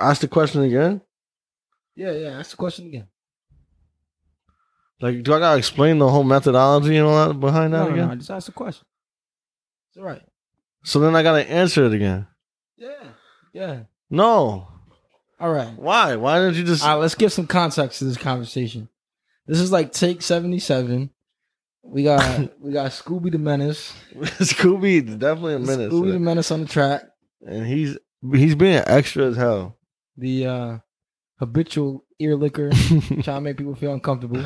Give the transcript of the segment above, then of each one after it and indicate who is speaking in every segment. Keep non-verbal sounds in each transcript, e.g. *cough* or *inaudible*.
Speaker 1: ask the question again?
Speaker 2: Yeah, yeah. Ask the question again.
Speaker 1: Like, do I gotta explain the whole methodology and all that behind that
Speaker 2: No, no,
Speaker 1: again?
Speaker 2: no, just ask the question. It's all right.
Speaker 1: So then I gotta answer it again.
Speaker 2: Yeah, yeah.
Speaker 1: No.
Speaker 2: All right.
Speaker 1: Why? Why didn't you just?
Speaker 2: All right, let's give some context to this conversation. This is like take seventy seven. We got *laughs* we got Scooby the Menace. *laughs*
Speaker 1: Scooby definitely a menace.
Speaker 2: Scooby the Menace on the track.
Speaker 1: and he's he's being extra as hell.
Speaker 2: The uh habitual ear licker, *laughs* trying to make people feel uncomfortable.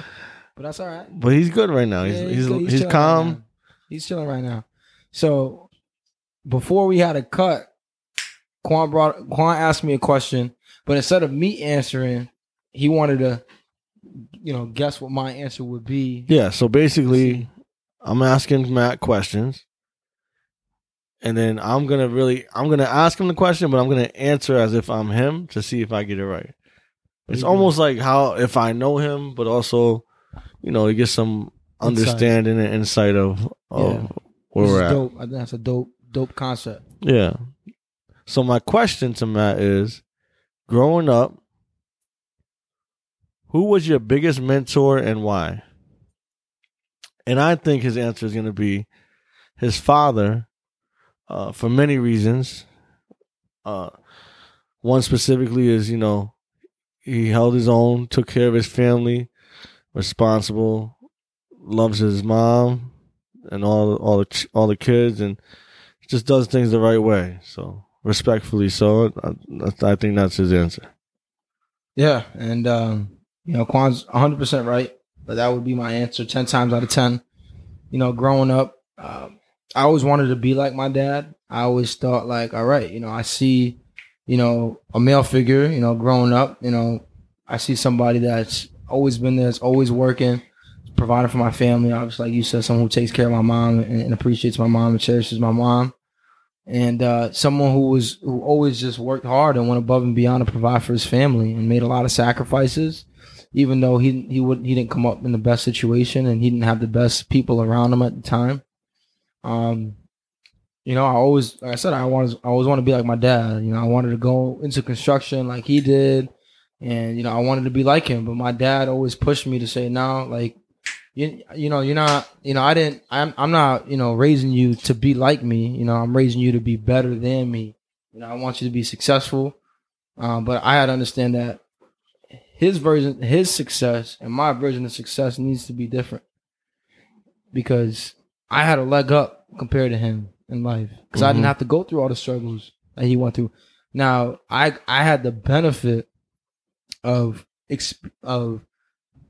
Speaker 2: But that's all right.
Speaker 1: But he's good right now. He's
Speaker 2: Yeah,
Speaker 1: he's he's,
Speaker 2: chilling right
Speaker 1: calm.
Speaker 2: now. he's chilling right now. So before we had a cut, Quan brought Quan asked me a question, but instead of me answering, he wanted to, you know, guess what my answer would be.
Speaker 1: yeah. So basically, I'm asking Matt questions, and then I'm gonna really I'm gonna ask him the question, but I'm gonna answer as if I'm him to see if I get it right. It's
Speaker 2: you
Speaker 1: almost like how if I know him, but also, you know, to get some
Speaker 2: Insight.
Speaker 1: understanding and insight of, of
Speaker 2: Yeah.
Speaker 1: where
Speaker 2: This
Speaker 1: we're
Speaker 2: is
Speaker 1: at.
Speaker 2: dope. I think that's a dope, dope concept.
Speaker 1: Yeah. So my question to Matt is, growing up, who was your biggest mentor and why? And I think his answer is going to be his father, uh, for many reasons. Uh, one specifically is, you know, he held his own, took care of his family, responsible, loves his mom and all all the all the kids, and just does things the right way. So respectfully, so I, I think that's his answer.
Speaker 2: Yeah, and um, you know, Quan's 100 percent right, but that would be my answer 10 times out of 10. You know, growing up, um, I always wanted to be like my dad. I always thought like, all right, you know, I see, you know, a male figure. You know, growing up, you know, I see somebody that's always been there, that's always working, providing for my family. Obviously, like you said, someone who takes care of my mom and, and appreciates my mom and cherishes my mom. And uh, someone who was who always just worked hard and went above and beyond to provide for his family and made a lot of sacrifices, even though he he would he didn't come up in the best situation and he didn't have the best people around him at the time. Um, you know, I always like I said I always I always want to be like my dad. You know, I wanted to go into construction like he did, and you know I wanted to be like him. But my dad always pushed me to say, no, like you you know you're not you know I didn't I'm I'm not you know raising you to be like me. You know I'm raising you to be better than me. You know I want you to be successful. Um, but I had to understand that his version, his success, and my version of success needs to be different because I had a leg up compared to him in life because I didn't
Speaker 1: Mhm.
Speaker 2: have to go through all the struggles that he went through. Now I I had the benefit of exp- of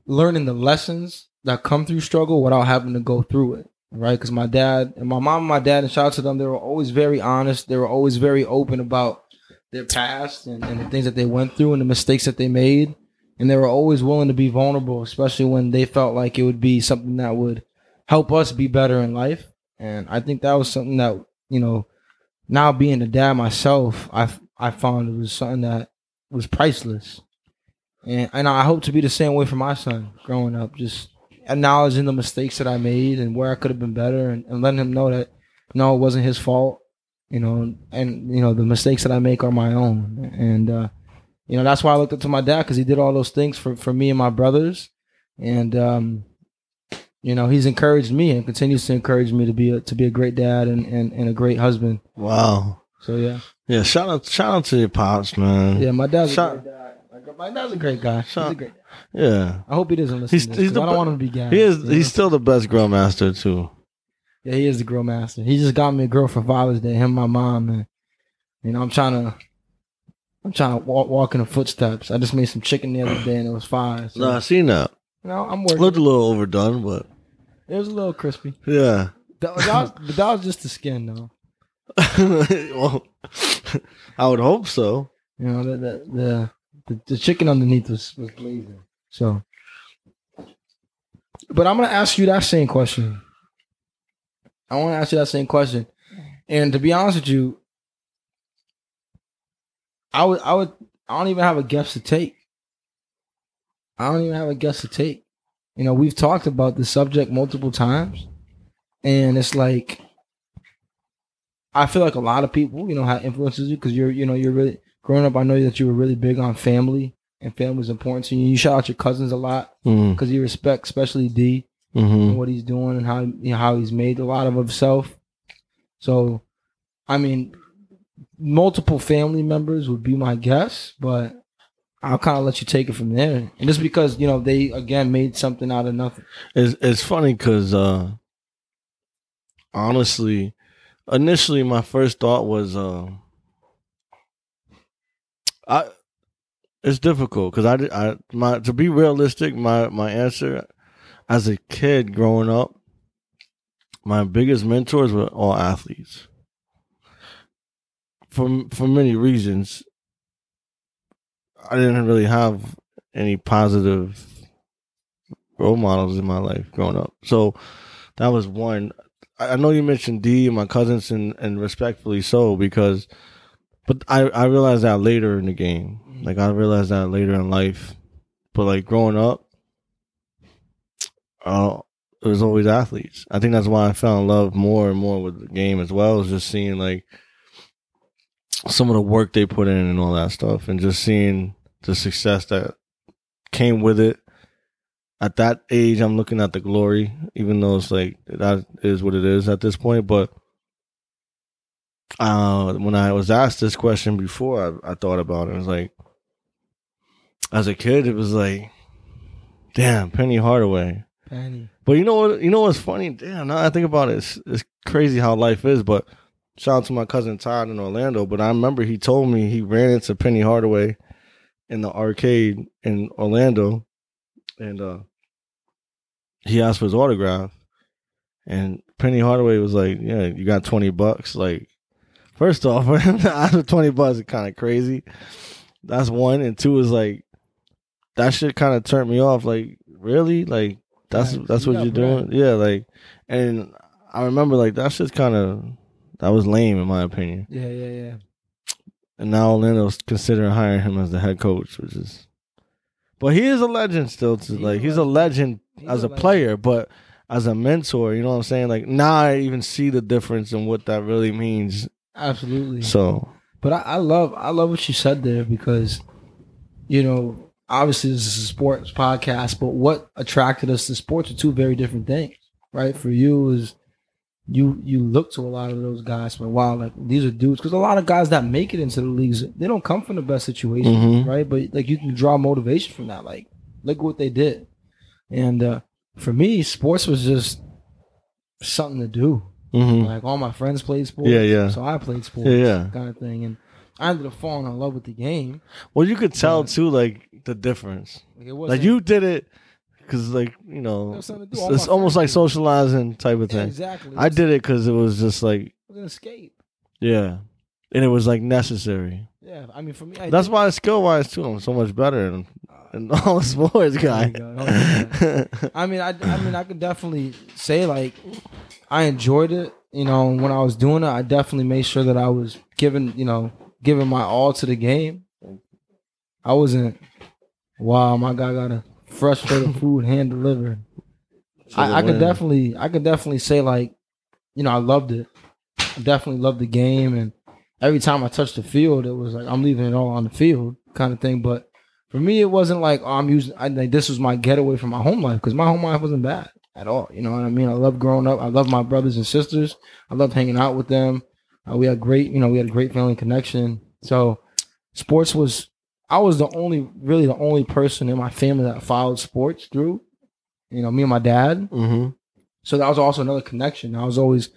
Speaker 2: learning the lessons that come through struggle without having to go through it. Right? Because my dad and my mom and my dad, and shout out to them, they were always very honest. They were always very open about their past and, and the things that they went through and the mistakes that they made. And they were always willing to be vulnerable, especially when they felt like it would be something that would help us be better in life. And I think that was something that, you know, now being a dad myself, I, I found it was something that was priceless. And, and I hope to be the same way for my son growing up, just acknowledging the mistakes that I made and where I could have been better and, and letting him know that, no, it wasn't his fault you know, and you know the mistakes that I make are my own, and uh, you know that's why I looked up to my dad because he did all those things for for me and my brothers, and um, you know he's encouraged me and continues to encourage me to be a, to be a great dad and, and, and a great husband.
Speaker 1: Wow.
Speaker 2: So yeah,
Speaker 1: Yeah. Shout out, shout out to your pops, man.
Speaker 2: yeah, my dad's
Speaker 1: Shout-
Speaker 2: a great dad. My- dad's a great guy. He's a great.
Speaker 1: Yeah.
Speaker 2: I hope he doesn't listen
Speaker 1: He's-
Speaker 2: to this.
Speaker 1: he's the
Speaker 2: I don't want him to be gassed.
Speaker 1: He is.
Speaker 2: you know?
Speaker 1: He's still the best grill master too.
Speaker 2: Yeah, he is the grill master. He just got me a girl for Father's Day. Him, and my mom, and you know, I'm trying to, I'm trying to walk, walk in the footsteps. I just made some chicken the other day, and it was fine. So,
Speaker 1: No, I seen that.
Speaker 2: You know, I'm working.
Speaker 1: Looked a little overdone, but
Speaker 2: It was a little crispy.
Speaker 1: yeah.
Speaker 2: That, that was, that was just the skin, though. *laughs*
Speaker 1: well, I would hope so.
Speaker 2: You know, the the the, the, the chicken underneath was was blazing. So, but I'm gonna ask you that same question. I want to ask you that same question, and to be honest with you, I would I would I don't even have a guess to take. I don't even have a guess to take. You know, we've talked about the subject multiple times, and it's like I feel like a lot of people, you know, have influences you because you're, you know, you're really growing up, I know that you were really big on family, and family is important to you. You shout out your cousins a lot
Speaker 1: Mm,
Speaker 2: because you respect, especially D,
Speaker 1: hmm
Speaker 2: and what he's doing and how you know, how he's made a lot of himself. So, I mean, multiple family members would be my guess, but I'll kind of let you take it from there. And just because you know they again made something out of nothing.
Speaker 1: It's it's funny because uh, honestly, initially my first thought was uh, I. It's difficult because I, I my to be realistic, my my answer as a kid growing up, my biggest mentors were all athletes. For for many reasons, I didn't really have any positive role models in my life growing up. So that was one. I know you mentioned D and my cousins, and, and respectfully so because, but I I realized that later in the game. Like I realized that later in life, but like growing up, uh, it was always athletes. I think that's why I fell in love more and more with the game as well. Is just seeing like some of the work they put in and all that stuff, and just seeing the success that came with it at that age, I'm looking at the glory, even though it's like that is what it is at this point. But uh, when I was asked this question before, I, I thought about it. It was like, as a kid, it was like, damn, Penny Hardaway.
Speaker 2: Penny.
Speaker 1: But you know what? You know what's funny? Damn, now I think about it, it's, it's crazy how life is. But shout out to my cousin Todd in Orlando. But I remember he told me he ran into Penny Hardaway in the arcade in Orlando, and uh, he asked for his autograph. And Penny Hardaway was like, "Yeah, you got twenty bucks." Like, first off, *laughs* out of twenty bucks is kind of crazy. That's one, and two is like that shit kind of turned me off. Like, really? Like, that's
Speaker 2: Yeah,
Speaker 1: that's what you're doing? Yeah, like, and I remember like that shit's kind of that was lame in my opinion.
Speaker 2: Yeah, yeah, yeah.
Speaker 1: And now Orlando's considering hiring him as the head coach, which is, but he is a legend still. To
Speaker 2: He's
Speaker 1: like,
Speaker 2: a
Speaker 1: he's a legend
Speaker 2: He's
Speaker 1: as a,
Speaker 2: legend.
Speaker 1: player, but as a mentor, you know what I'm saying? Like now I even see the difference in what that really means.
Speaker 2: Absolutely.
Speaker 1: So
Speaker 2: But I, I love I love what you said there because, you know, obviously this is a sports podcast, but what attracted us to sports are two very different things, right? For you is you you look to a lot of those guys for a while. like these are dudes because a lot of guys that make it into the leagues they don't come from the best situation,
Speaker 1: Mhm.
Speaker 2: right? But like you can draw motivation from that. Like look what they did, and uh, for me, sports was just something to do.
Speaker 1: mhm.
Speaker 2: Like all my friends played sports.
Speaker 1: Yeah, yeah.
Speaker 2: So I played sports.
Speaker 1: Yeah, yeah.
Speaker 2: Kind of thing. And I ended up falling in love with the game.
Speaker 1: well, you could tell
Speaker 2: Yeah.
Speaker 1: too, like the difference.
Speaker 2: Like
Speaker 1: Like you did it because, like you know,
Speaker 2: It
Speaker 1: it's,
Speaker 2: something to do. All
Speaker 1: it's almost like
Speaker 2: friends did it.
Speaker 1: socializing type of
Speaker 2: yeah,
Speaker 1: thing.
Speaker 2: exactly.
Speaker 1: I did it because it was just like
Speaker 2: was an escape.
Speaker 1: yeah, and it was like necessary.
Speaker 2: Yeah. I mean, for me, I
Speaker 1: That's
Speaker 2: did-
Speaker 1: why skill wise too, I'm so much better than, than *laughs* all *laughs* sports oh guy.
Speaker 2: you. Oh, I mean, I, I mean, I could definitely say like I enjoyed it. You know, when I was doing it, I definitely made sure that I was giving, you know, giving my all to the game. I wasn't. Wow, my guy got a of *laughs* food hand delivered. I, I could definitely, I could definitely say like, you know, I loved it. I definitely loved the game, and every time I touched the field, it was like I'm leaving it all on the field, kind of thing. But for me, it wasn't like oh, I'm using. I like this was my getaway from my home life because my home life wasn't bad at all. You know what I mean? I love growing up. I love my brothers and sisters. I loved hanging out with them. Uh, we had great, you know, we had a great family connection. So sports was. I was the only, really the only person in my family that followed sports through. You know, me and my dad.
Speaker 1: Mhm.
Speaker 2: So that was also another connection. I was always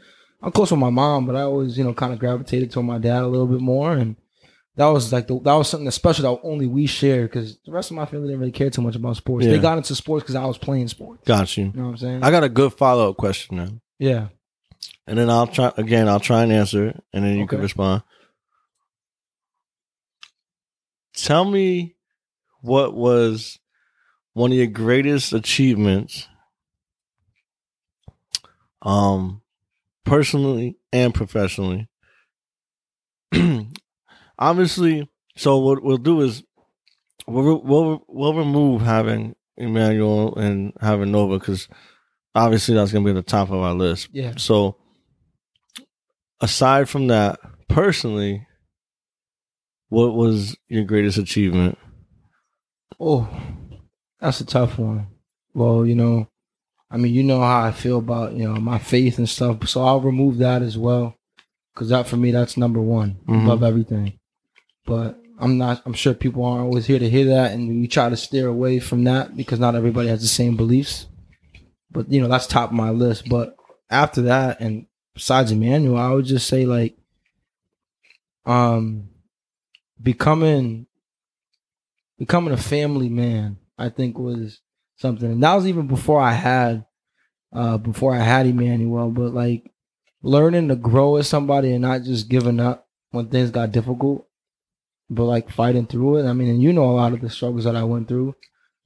Speaker 2: I'm close with my mom, but I always, you know, kind of gravitated to my dad a little bit more, and that was like the, that was something that special that only we shared because the rest of my family didn't really care too much about sports.
Speaker 1: Yeah.
Speaker 2: They got into sports because I was playing sports.
Speaker 1: Got you.
Speaker 2: You know what I'm saying?
Speaker 1: I got a good follow up question now,
Speaker 2: yeah.
Speaker 1: and then I'll try again. I'll try and answer, it, and then you can respond. Tell me what was one of your greatest achievements, um, personally and professionally. *clears throat* Obviously, so what we'll do is we'll we'll we'll remove having Emmanuel and having Nova because obviously that's gonna be at the top of our list.
Speaker 2: Yeah.
Speaker 1: So, aside from that, personally, what was your greatest achievement?
Speaker 2: Oh, that's a tough one. Well, you know, I mean, you know how I feel about you know my faith and stuff, so I'll remove that as well, because that for me that's number one
Speaker 1: Mhm.
Speaker 2: above everything. But I'm not. I'm sure people aren't always here to hear that, and we try to steer away from that because not everybody has the same beliefs. But you know that's top of my list. But after that, and besides Emmanuel, I would just say like, um, becoming becoming a family man. I think was something, and that was even before I had, uh, before I had Emmanuel. But like learning to grow as somebody and not just giving up when things got difficult, but like fighting through it. I mean, and you know a lot of the struggles that I went through.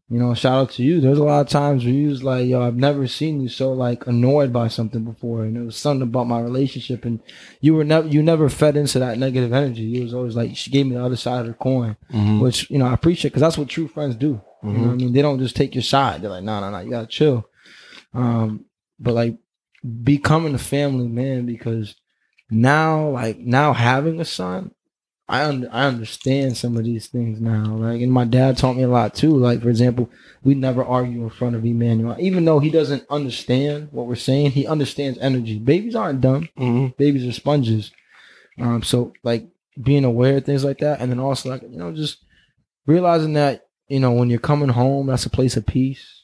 Speaker 2: You know, shout out to you. There's a lot of times where you was like, yo, I've never seen you so like annoyed by something before. And it was something about my relationship and you were never you never fed into that negative energy. You was always like she gave me the other side of the coin.
Speaker 1: Mm-hmm.
Speaker 2: Which, you know, I appreciate because that's what true friends do. You know what I
Speaker 1: Mhm.
Speaker 2: mean? They don't just take your side. They're like, no, no, no, you gotta chill. Um, but like becoming a family man because now, like now having a son, I un- I understand some of these things now. Like, and my dad taught me a lot too. Like, for example, we never argue in front of Emmanuel, even though he doesn't understand what we're saying. He understands energy. Babies aren't dumb.
Speaker 1: Mm-hmm.
Speaker 2: Babies are sponges. Um, so like being aware of things like that, and then also like you know just realizing that you know when you're coming home, that's a place of peace,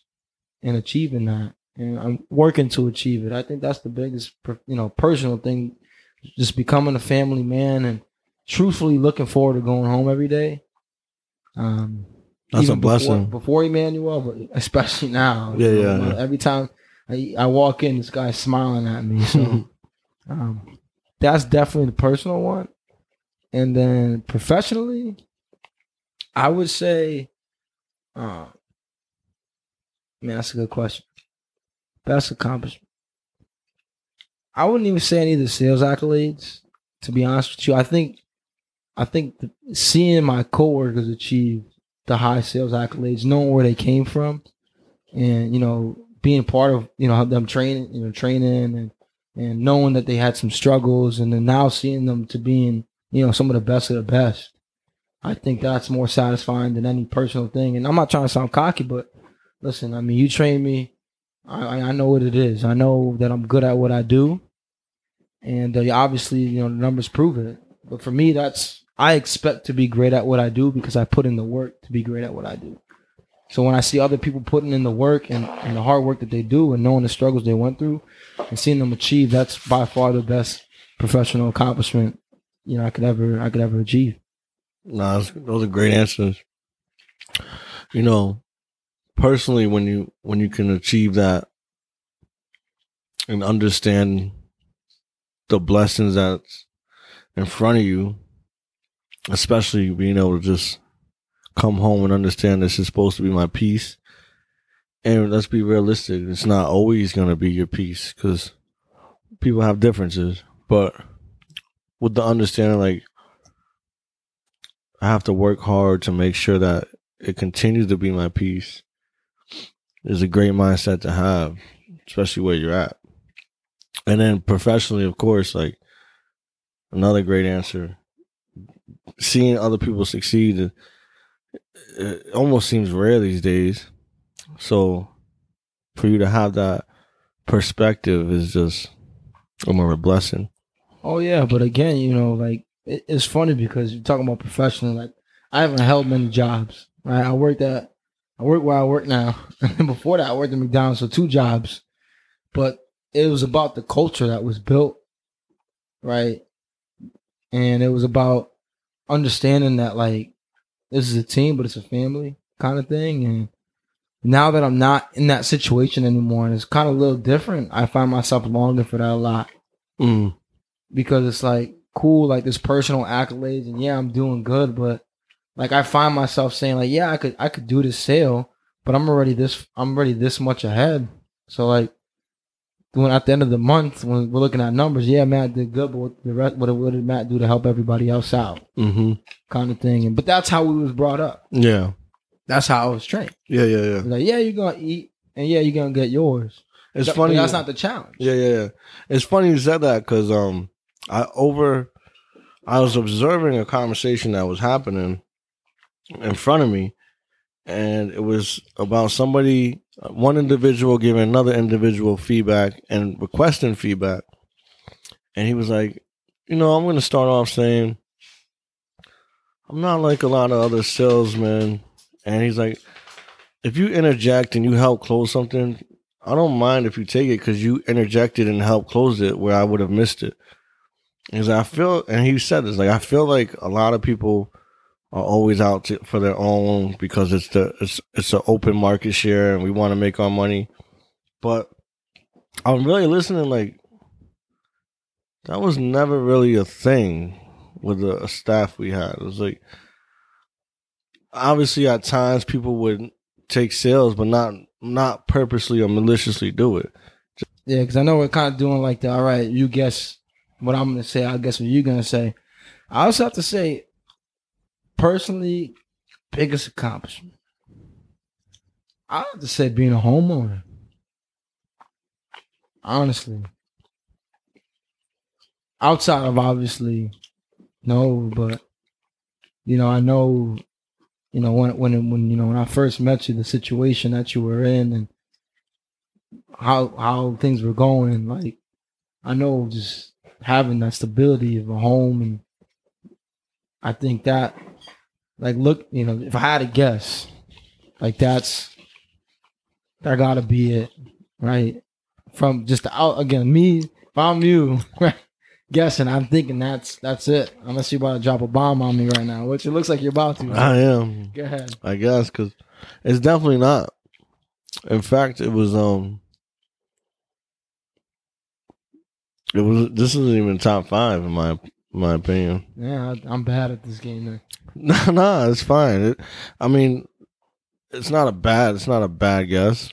Speaker 2: and achieving that, and I'm working to achieve it. I think that's the biggest you know personal thing, just becoming a family man and truthfully looking forward to going home every day. Um,
Speaker 1: That's a
Speaker 2: even before-
Speaker 1: blessing.
Speaker 2: Before, Emmanuel, but especially now.
Speaker 1: Yeah,
Speaker 2: you know,
Speaker 1: yeah, yeah.
Speaker 2: Every time I, I walk in, this guy's smiling at me. So *laughs* um, that's definitely the personal one. And then professionally, I would say, uh, man, that's a good question. Best accomplishment. I wouldn't even say any of the sales accolades. To be honest with you, I think, I think seeing my coworkers achieve the high sales accolades, knowing where they came from, and you know being part of you know them training, you know training and and knowing that they had some struggles, and then now seeing them to being you know some of the best of the best. I think that's more satisfying than any personal thing. And I'm not trying to sound cocky, but listen, I mean, you train me. I, I- I know what it is. I know that I'm good at what I do, and uh, obviously, you know, the numbers prove it. But for me, that's I expect to be great at what I do because I put in the work to be great at what I do. So when I see other people putting in the work and, and the hard work that they do and knowing the struggles they went through and seeing them achieve, that's by far the best professional accomplishment you know I could ever I could ever achieve.
Speaker 1: Those, those are great answers. You know, personally, when you when you can achieve that and understand the blessings that's in front of you, especially being able to just come home and understand this is supposed to be my peace. And let's be realistic; it's not always going to be your peace because people have differences. But with the understanding, like I have to work hard to make sure that it continues to be my peace is a great mindset to have, especially where you're at. And then professionally, of course, like another great answer. Seeing other people succeed, it, almost seems rare these days. So for you to have that perspective is just a more of a blessing.
Speaker 2: Oh yeah, but again, you know, like it, it's funny because you're talking about professional. Like I haven't held many jobs. Right, I worked at I work where I work now. And *laughs* before that, I worked at McDonald's, so two jobs. But it was about the culture that was built, right? And it was about understanding that like this is a team, but it's a family kind of thing. And now that I'm not in that situation anymore, and it's kind of a little different, I find myself longing for that a lot
Speaker 1: Mm.
Speaker 2: because it's like cool, like this personal accolades, and yeah, I'm doing good, but like I find myself saying like, yeah, I could I could do this sale, but I'm already this I'm already this much ahead. So like when at the end of the month when we're looking at numbers, yeah, Matt did good, but what the rest, what, what did Matt do to help everybody else out,
Speaker 1: hmm
Speaker 2: kind of thing. And but that's how we was brought up.
Speaker 1: Yeah.
Speaker 2: That's how I was trained.
Speaker 1: Yeah, yeah, yeah.
Speaker 2: Like yeah, you're gonna eat, and yeah, you're gonna get yours.
Speaker 1: It's funny.
Speaker 2: That's not the challenge.
Speaker 1: Yeah, yeah, yeah. It's funny you said that because um, I over I was observing a conversation that was happening in front of me, and it was about somebody, Uh, one individual giving another individual feedback and requesting feedback. And he was like, You know, I'm going to start off saying, I'm not like a lot of other salesmen. And he's like, If you interject and you help close something, I don't mind if you take it because you interjected and helped close it where I would have missed it. Because I feel, and he said this, like I feel like a lot of people are always out to, for their own because it's the it's it's an open market share and we want to make our money. But I'm really listening. Like that was never really a thing with the staff we had. It was like obviously at times people would take sales, but not not purposely or maliciously do it.
Speaker 2: Yeah, because I know we're kind of doing like the all right, you guess what I'm gonna say, I guess what you're gonna say. I also have to say, personally, biggest accomplishment. I have to say being a homeowner. Honestly. Outside of obviously no, but you know, I know you know when when when you know when I first met you, the situation that you were in and how how things were going, like I know just having that stability of a home and I think that like look, you know, if I had to guess, like that's that gotta be it, right? From just the out again, me, if I'm you, *laughs* guessing, I'm thinking that's that's it. Unless you're about to drop a bomb on me right now, which it looks like you're about to.
Speaker 1: I am.
Speaker 2: Go ahead.
Speaker 1: I guess because it's definitely not. In fact, it was um, it was. This isn't even top five in my my opinion.
Speaker 2: Yeah, I, I'm bad at this game. Then. *laughs*
Speaker 1: No, no, it's fine. It, I mean, it's not a bad. It's not a bad guess.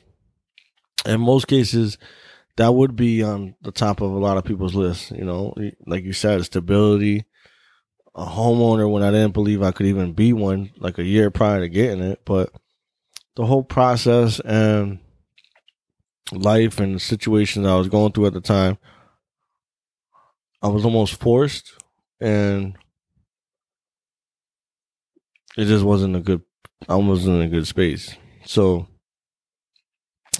Speaker 1: In most cases, that would be on the top of a lot of people's list. You know, like you said, stability. A homeowner when I didn't believe I could even be one, like a year prior to getting it, but the whole process and life and the situations I was going through at the time, I was almost forced, and it just wasn't a good. I wasn't in a good space, so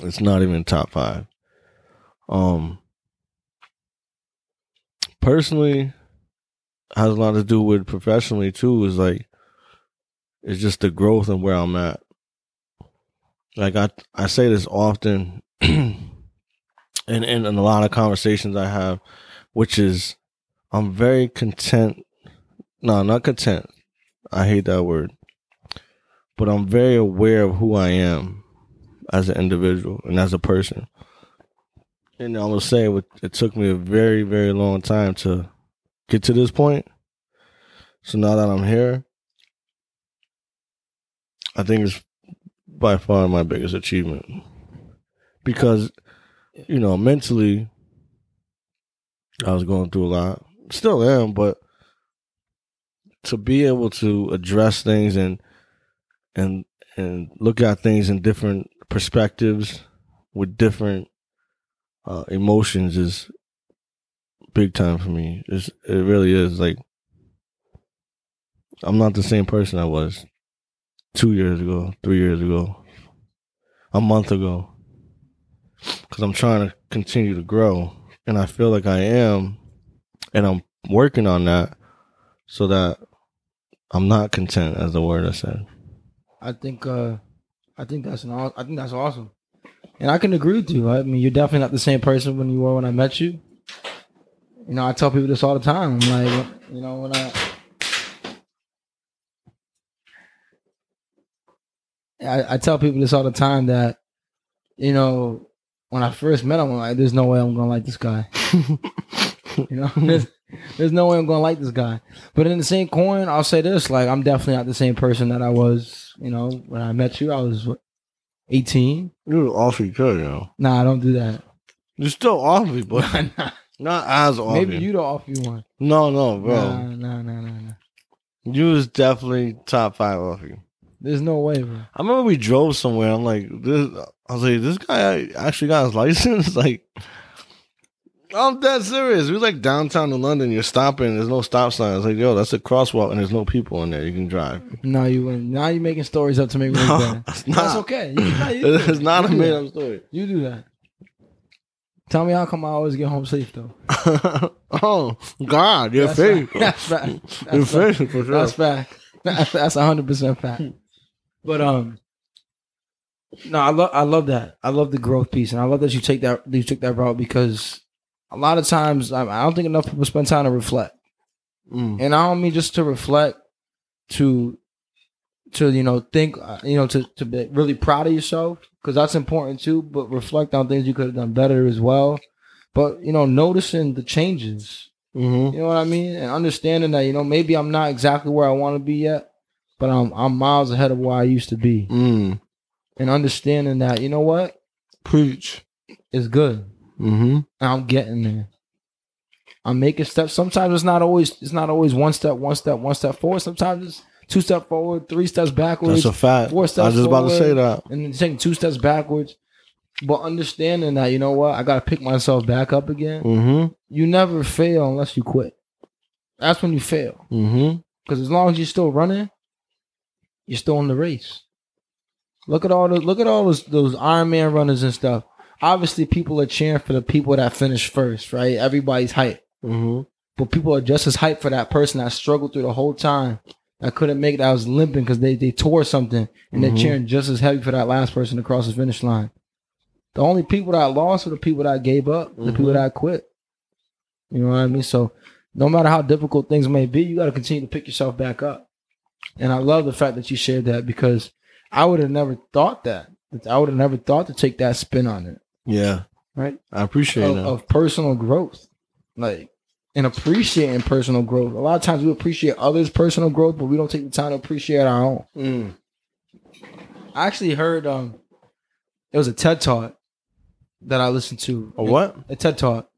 Speaker 1: it's not even top five. Um, personally, has a lot to do with professionally too. Is like it's just the growth and where I'm at. Like I, I say this often, in, in in a lot of conversations I have, which is I'm very content. No, not content. I hate that word. But I'm very aware of who I am as an individual and as a person. And I will say it took me a very, very long time to get to this point. So now that I'm here, I think it's by far my biggest achievement. Because, you know, mentally, I was going through a lot. Still am, but to be able to address things and and and look at things in different perspectives with different uh, emotions is big time for me. It's, it really is. Like I'm not the same person I was two years ago, three years ago, a month ago, because I'm trying to continue to grow, and I feel like I am, and I'm working on that so that I'm not content, as the word I said.
Speaker 2: I think uh I think that's an I think that's awesome. And I can agree with you. I mean, you're definitely not the same person when you were when I met you. You know, I tell people this all the time. I'm like, you know, when I I, I tell people this all the time that, you know, when I first met him, I'm like, there's no way I'm gonna like this guy. *laughs* you know, *laughs* there's, there's no way I'm gonna like this guy. But in the same coin, I'll say this: like, I'm definitely not the same person that I was. You know, when I met you, I was what, 18.
Speaker 1: You were awfully good, you know.
Speaker 2: Nah, I don't do that.
Speaker 1: You're still awfully, but *laughs* not as awful.
Speaker 2: Maybe you the offy one.
Speaker 1: No, no, bro.
Speaker 2: Nah, nah, nah, nah, nah.
Speaker 1: You was definitely top five offy.
Speaker 2: There's no way, bro.
Speaker 1: I remember we drove somewhere. I'm like, this. I was like, this guy actually got his *laughs* license. like, I'm dead serious. We like downtown in London. You're stopping. There's no stop sign. It's like, yo, that's a crosswalk, and there's no people in there. You can drive.
Speaker 2: No, you wouldn't. Now you're making stories up to make me
Speaker 1: No,
Speaker 2: bad. *laughs*
Speaker 1: it's
Speaker 2: That's
Speaker 1: not.
Speaker 2: okay. You, no, you *laughs*
Speaker 1: It's
Speaker 2: that.
Speaker 1: not a
Speaker 2: You
Speaker 1: made up story.
Speaker 2: You do that. Tell me how come I always get home safe though. *laughs*
Speaker 1: oh God, your
Speaker 2: That's
Speaker 1: face.
Speaker 2: fact. That's fact.
Speaker 1: Your
Speaker 2: That's fact.
Speaker 1: face for sure.
Speaker 2: That's fact. That's that's hundred percent fact. But um, no, I love I love that. I love the growth piece, and I love that you take that you took that route because a lot of times I, I don't think enough people spend time to reflect,
Speaker 1: Mm.
Speaker 2: and I don't mean just to reflect to to you know think uh, you know to to be really proud of yourself because that's important too. But reflect on things you could have done better as well. But you know, noticing the changes
Speaker 1: hmm
Speaker 2: you know what I mean? And understanding that, you know, maybe I'm not exactly where I want to be yet, but I'm I'm miles ahead of where I used to be.
Speaker 1: Mm.
Speaker 2: And understanding that, you know what?
Speaker 1: Preach.
Speaker 2: is good.
Speaker 1: Mm-hmm.
Speaker 2: I'm getting there. I'm making steps. Sometimes it's not always it's not always one step, one step, one step forward. Sometimes it's two steps forward, three steps backwards,
Speaker 1: That's a fact. I was
Speaker 2: steps
Speaker 1: just about to say that.
Speaker 2: and then taking two steps backwards. But understanding that, you know what, I gotta pick myself back up again.
Speaker 1: Mm-hmm.
Speaker 2: You never fail unless you quit. That's when you fail.
Speaker 1: Mm-hmm.
Speaker 2: Because as long as you're still running, you're still in the race. Look at all the look at all those those Iron Man runners and stuff. Obviously, people are cheering for the people that finish first, right? Everybody's hyped,
Speaker 1: Mm-hmm.
Speaker 2: but people are just as hyped for that person that struggled through the whole time, that couldn't make it, I was limping because they they tore something, and
Speaker 1: Mhm.
Speaker 2: they're cheering just as heavy for that last person to cross the finish line. The only people that lost were the people that gave up, the people that quit. You know what I mean? So no matter how difficult things may be, you got to continue to pick yourself back up. And I love the fact that you shared that because I would have never thought that. I would have never thought to take that spin on it,
Speaker 1: Yeah.
Speaker 2: right?
Speaker 1: I appreciate
Speaker 2: Of,
Speaker 1: that.
Speaker 2: of personal growth, like and appreciating personal growth. A lot of times we appreciate others' personal growth, but we don't take the time to appreciate our own.
Speaker 1: Mm.
Speaker 2: I actually heard um, it was a TED talk that I listened to.
Speaker 1: A what?
Speaker 2: A TED talk.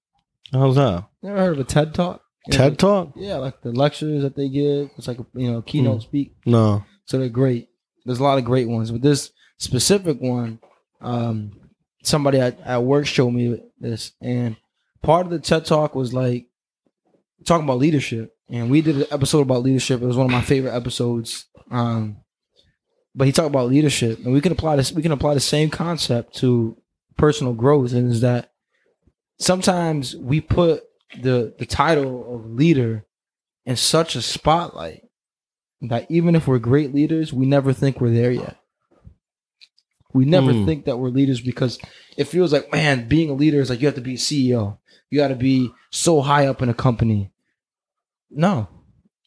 Speaker 1: How's that?
Speaker 2: Never heard of a TED talk?
Speaker 1: TED Talk?
Speaker 2: Yeah, like the lectures that they give. It's like a you know keynote
Speaker 1: Mm.
Speaker 2: speak.
Speaker 1: No.
Speaker 2: So they're great. There's a lot of great ones, but this specific one, um, somebody at, at work showed me this, and part of the TED talk was like talking about leadership, and we did an episode about leadership. It was one of my favorite episodes. Um, but he talked about leadership, and we can apply this. We can apply the same concept to personal growth, and is that sometimes we put the the title of leader in such a spotlight that even if we're great leaders, we never think we're there yet. We never
Speaker 1: Hmm.
Speaker 2: think that we're leaders because it feels like, man, being a leader is like you have to be a CEO. You got to be so high up in a company. No,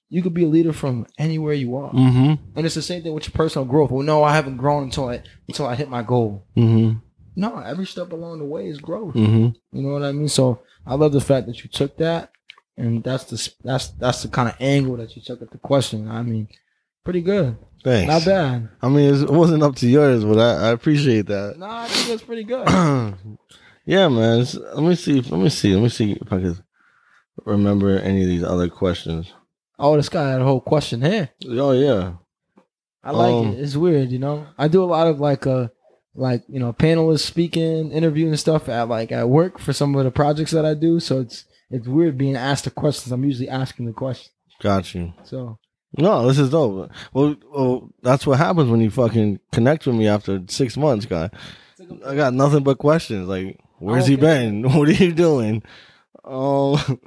Speaker 2: you could be a leader from anywhere you are,
Speaker 1: Mm-hmm.
Speaker 2: and it's the same thing with your personal growth. Well, no, I haven't grown until I until I hit my goal.
Speaker 1: Mm-hmm.
Speaker 2: No, every step along the way is growth.
Speaker 1: Mm-hmm.
Speaker 2: You know what I mean? So I love the fact that you took that, and that's the that's that's the kind of angle that you took at the question. I mean, pretty good,
Speaker 1: Thanks.
Speaker 2: not bad.
Speaker 1: I mean, it wasn't up to yours, but I, I appreciate that.
Speaker 2: No, I think that's pretty good. *clears throat*
Speaker 1: yeah, man. It's- let me see. Let me see. Let me see if I can remember any of these other questions.
Speaker 2: Oh, this guy had a whole question here.
Speaker 1: Oh yeah.
Speaker 2: I like
Speaker 1: Um,
Speaker 2: it. It's weird, you know. I do a lot of like uh like you know panelists speaking, interviewing stuff at like at work for some of the projects that I do. So it's it's weird being asked the questions. I'm usually asking the questions.
Speaker 1: Got you.
Speaker 2: So
Speaker 1: No, this is dope. Well, well, that's what happens when you fucking connect with me after six months, guy. I got nothing but questions. Like, where's he been? *laughs* What are you doing? Um,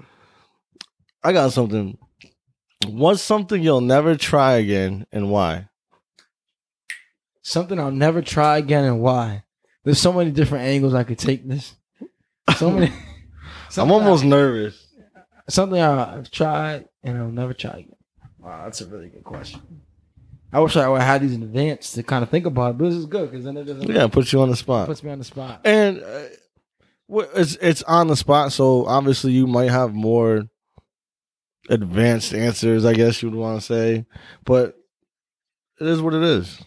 Speaker 1: I got something. What's something you'll never try again, and why?
Speaker 2: something I'll never try again, and why? There's so many different angles I could take this. So many. *laughs* *laughs*
Speaker 1: I'm almost nervous.
Speaker 2: Something I've tried and I'll never try again. Wow, that's a really good question. I wish I would have had these in advance to kind of think about it, but this is good because then it doesn't
Speaker 1: Yeah, put you on the spot.
Speaker 2: puts me on the spot.
Speaker 1: And uh, it's it's on the spot, so obviously you might have more advanced answers, I guess you would want to say, but it is what it is.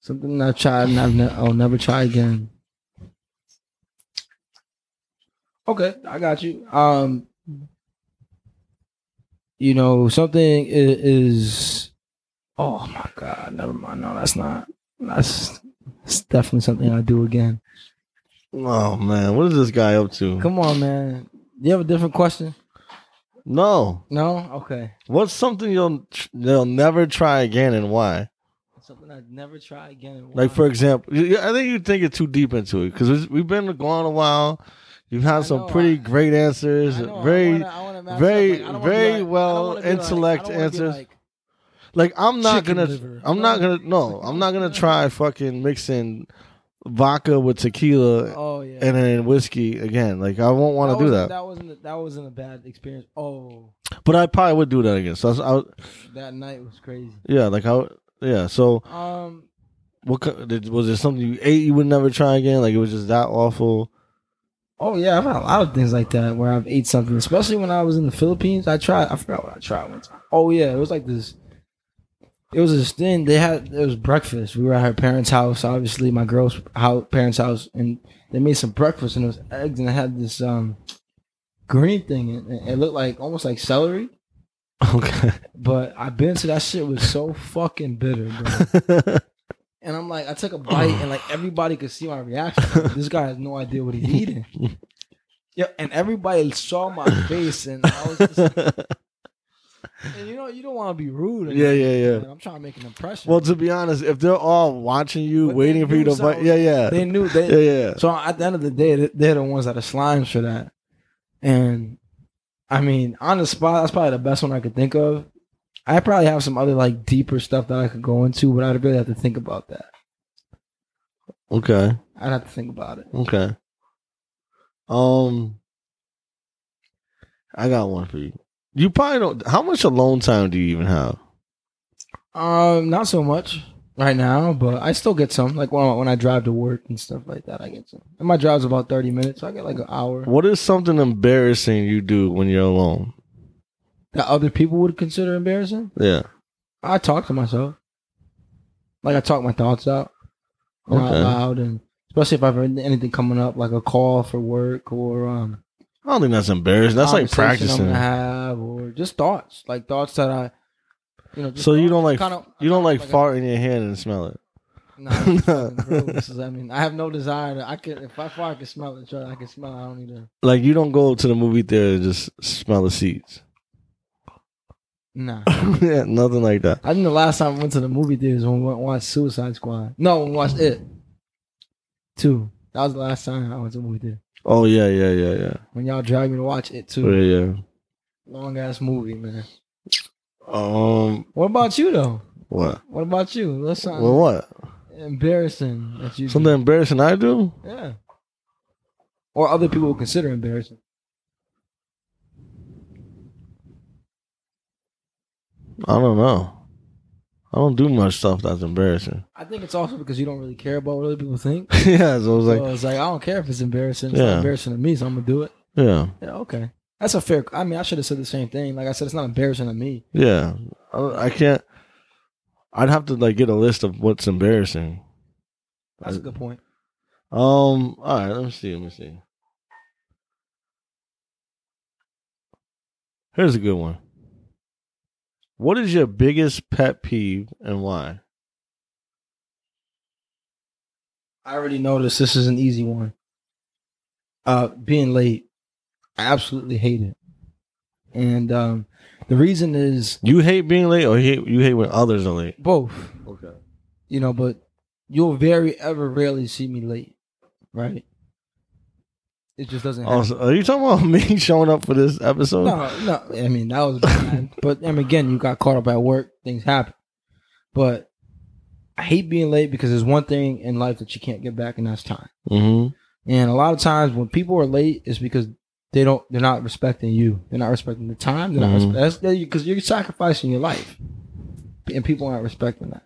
Speaker 2: Something I've tried and I've ne- I'll never try again. Okay, I got you. Um, you know, something i- is. Oh my god! Never mind. No, that's not. That's, that's definitely something I do again.
Speaker 1: Oh man, what is this guy up to?
Speaker 2: Come on, man. You have a different question?
Speaker 1: No.
Speaker 2: No. Okay.
Speaker 1: What's something you'll you'll never try again and why?
Speaker 2: Something I'd never try again. and
Speaker 1: Like for example, I think you think it too deep into it because we've been going a while. You've had
Speaker 2: I
Speaker 1: some
Speaker 2: know,
Speaker 1: pretty
Speaker 2: I-
Speaker 1: great answers,
Speaker 2: I know, I
Speaker 1: very
Speaker 2: wanna- I wanna
Speaker 1: very-.
Speaker 2: Like, I don't wanna be
Speaker 1: very
Speaker 2: like-
Speaker 1: well
Speaker 2: like-
Speaker 1: intellect
Speaker 2: I be
Speaker 1: answers.
Speaker 2: like-
Speaker 1: like I'm not gonna
Speaker 2: liver.
Speaker 1: I'm not gonna *laughs* no I'm not gonna try fucking mixing vodka with tequila
Speaker 2: oh yeah.
Speaker 1: and then whiskey again. Like I won't want to do that.
Speaker 2: That wasn't. a- That wasn't a bad experience. Oh,
Speaker 1: But I probably would do that again. So I, I
Speaker 2: that night was crazy.
Speaker 1: yeah, like I yeah. So
Speaker 2: Um,
Speaker 1: what was there something you ate you would never try again? Like it was just that awful.
Speaker 2: Oh yeah, I've had a lot of things like that where I've ate something, especially when I was in the Philippines. I tried. I forgot what I tried once. Oh yeah, it was like this. It was this thing. They had it was breakfast. We were at her parents' house, obviously my girl's house, parents' house, and they made some breakfast and it was eggs and it had this um green thing. in it. It looked like almost like celery, *laughs*
Speaker 1: Okay.
Speaker 2: but I've been to that shit was so fucking bitter, bro. *laughs* And I'm like, I took a bite, and like *sighs* everybody could see my reaction. This guy has no idea what he's eating. *laughs* Yeah, and everybody saw my face, and I was just, *laughs* and you know, you don't want to be rude.
Speaker 1: Yeah, yeah, yeah.
Speaker 2: I'm trying to make an impression.
Speaker 1: well, to be honest, if they're all watching you,
Speaker 2: But they
Speaker 1: waiting for you
Speaker 2: knew
Speaker 1: to bite,
Speaker 2: something.
Speaker 1: yeah, yeah,
Speaker 2: they knew they.
Speaker 1: yeah, yeah.
Speaker 2: So at the end of the day, they- they're the ones that are slimes for that. And I mean, on the spot, that's probably the best one I could think of. I probably have some other like deeper stuff that I could go into, but I'd really have to think about that.
Speaker 1: Okay,
Speaker 2: I'd have to think about it.
Speaker 1: okay. Um, I got one for you. You probably don't. How much alone time do you even have?
Speaker 2: Um, not so much right now, but I still get some. Like when I, when I drive to work and stuff like that, I get some. And my drive's about thirty minutes, so I get like an hour.
Speaker 1: What is something embarrassing you do when you're alone?
Speaker 2: That other people would consider embarrassing.
Speaker 1: Yeah.
Speaker 2: I talk to myself. Like I talk my thoughts out, know, out loud, and especially if I've heard anything coming up, like a call for work or um,
Speaker 1: I don't think that's embarrassing. That's like practicing.
Speaker 2: have, or just thoughts, like thoughts that I, you know.
Speaker 1: So you don't like
Speaker 2: Kinda-
Speaker 1: you don't like
Speaker 2: like a-
Speaker 1: fart in your hand and smell it.
Speaker 2: Nah, fucking *laughs* gross. I mean, I have no desire to. I can if I fart, I can smell it. I can smell. it. I don't need to.
Speaker 1: Like you don't go to the movie theater and just smell the seats.
Speaker 2: Nah. *laughs*
Speaker 1: yeah, nothing like that.
Speaker 2: I think the last time I went to the movie theaters when we went and watched Suicide Squad. No, when we watched it. Two. That was the last time I went to the movie theater.
Speaker 1: Oh yeah, yeah, yeah, yeah.
Speaker 2: When y'all dragged me to watch it too.
Speaker 1: yeah, yeah.
Speaker 2: Long ass movie, man.
Speaker 1: Um,
Speaker 2: What about you though?
Speaker 1: what?
Speaker 2: What about you? What's something
Speaker 1: Well, what?
Speaker 2: embarrassing that you do?
Speaker 1: Something embarrassing I do?
Speaker 2: Yeah. Or other people would consider embarrassing.
Speaker 1: I don't know. I don't do much stuff that's embarrassing.
Speaker 2: I think it's also because you don't really care about what other people think. *laughs*
Speaker 1: yeah, so it was like,
Speaker 2: so it's like I don't care if it's embarrassing. It's
Speaker 1: Yeah.
Speaker 2: not embarrassing to me, so I'm gonna do it.
Speaker 1: yeah,
Speaker 2: Yeah, okay. That's a fair. I mean, I should have said the same thing. Like I said, it's not embarrassing to me.
Speaker 1: yeah. I, I can't. I'd have to like get a list of what's embarrassing.
Speaker 2: That's a good point.
Speaker 1: Um. All right. Let me see. Let me see. Here's a good one. What is your biggest pet peeve and why?
Speaker 2: I already noticed this is an easy one. Uh, being late, I absolutely hate it, and um, the reason is
Speaker 1: You hate being late, or you hate, you hate when others are late?
Speaker 2: both.
Speaker 1: Okay.
Speaker 2: You know, but you'll very ever rarely see me late, right? It just doesn't. happen.
Speaker 1: Also, are you talking about *laughs* me showing up for this episode?
Speaker 2: No, no. I mean that was bad, *laughs* but I mean again, you got caught up at work. Things happen, but I hate being late because there's one thing in life that you can't get back, and that's time.
Speaker 1: Mm-hmm.
Speaker 2: And a lot of times when people are late, it's because they don't. They're not respecting you. They're not respecting the time. They're
Speaker 1: Mhm.
Speaker 2: not. Because you're sacrificing your life, and people aren't respecting that.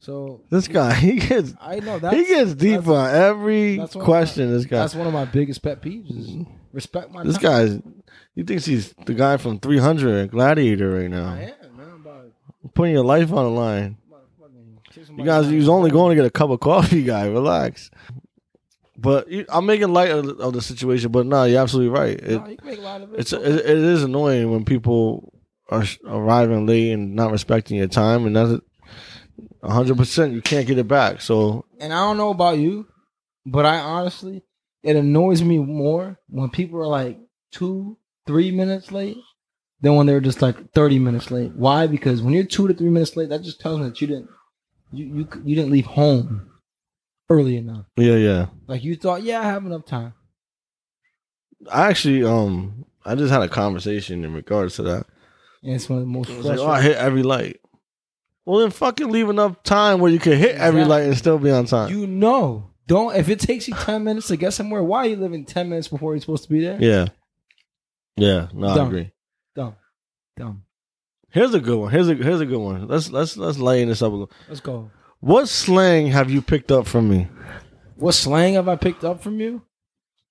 Speaker 2: So
Speaker 1: This guy, *laughs* he gets
Speaker 2: I know that
Speaker 1: he gets deep on every
Speaker 2: that's one of
Speaker 1: question. This guy,
Speaker 2: That's one of my biggest pet peeves. Respect my.
Speaker 1: this
Speaker 2: time.
Speaker 1: guy's, he thinks he's the guy from 300 Gladiator right
Speaker 2: I
Speaker 1: now,
Speaker 2: am man. I'm about,
Speaker 1: putting your life on the line.
Speaker 2: about to fucking kick
Speaker 1: You guys,
Speaker 2: out
Speaker 1: he was
Speaker 2: the
Speaker 1: only going to get a cup of coffee, guy. Relax. But you, I'm making light of, the- of the situation. But no, you're absolutely right. It,
Speaker 2: No, you can make a lot of it.
Speaker 1: it's it, it is annoying when people are arriving late and not respecting your time, and that's 100. percent You can't get it back. So
Speaker 2: and I don't know about you, but I honestly, it annoys me more when people are like two, three minutes late than when they're just like thirty minutes late. Why? Because when you're two to three minutes late, that just tells me that you didn't you you you didn't leave home early enough.
Speaker 1: Yeah, yeah.
Speaker 2: Like you thought, yeah, I have enough time.
Speaker 1: I actually, um, I just had a conversation in regards to that.
Speaker 2: And it's one of the most
Speaker 1: like, oh, I hit every light. Well, then fucking leave enough time where you can hit every
Speaker 2: Exactly.
Speaker 1: light and still be on time.
Speaker 2: You know, don't if it takes you ten minutes to get somewhere, why are you living ten minutes before you're supposed to be there?
Speaker 1: yeah, yeah. No, I
Speaker 2: Dumb.
Speaker 1: agree.
Speaker 2: Dumb, dumb.
Speaker 1: Here's a good one. Here's a here's a good one. Let's let's let's lighten this up a little.
Speaker 2: Let's go.
Speaker 1: What slang have you picked up from me?
Speaker 2: What slang have I picked up from you?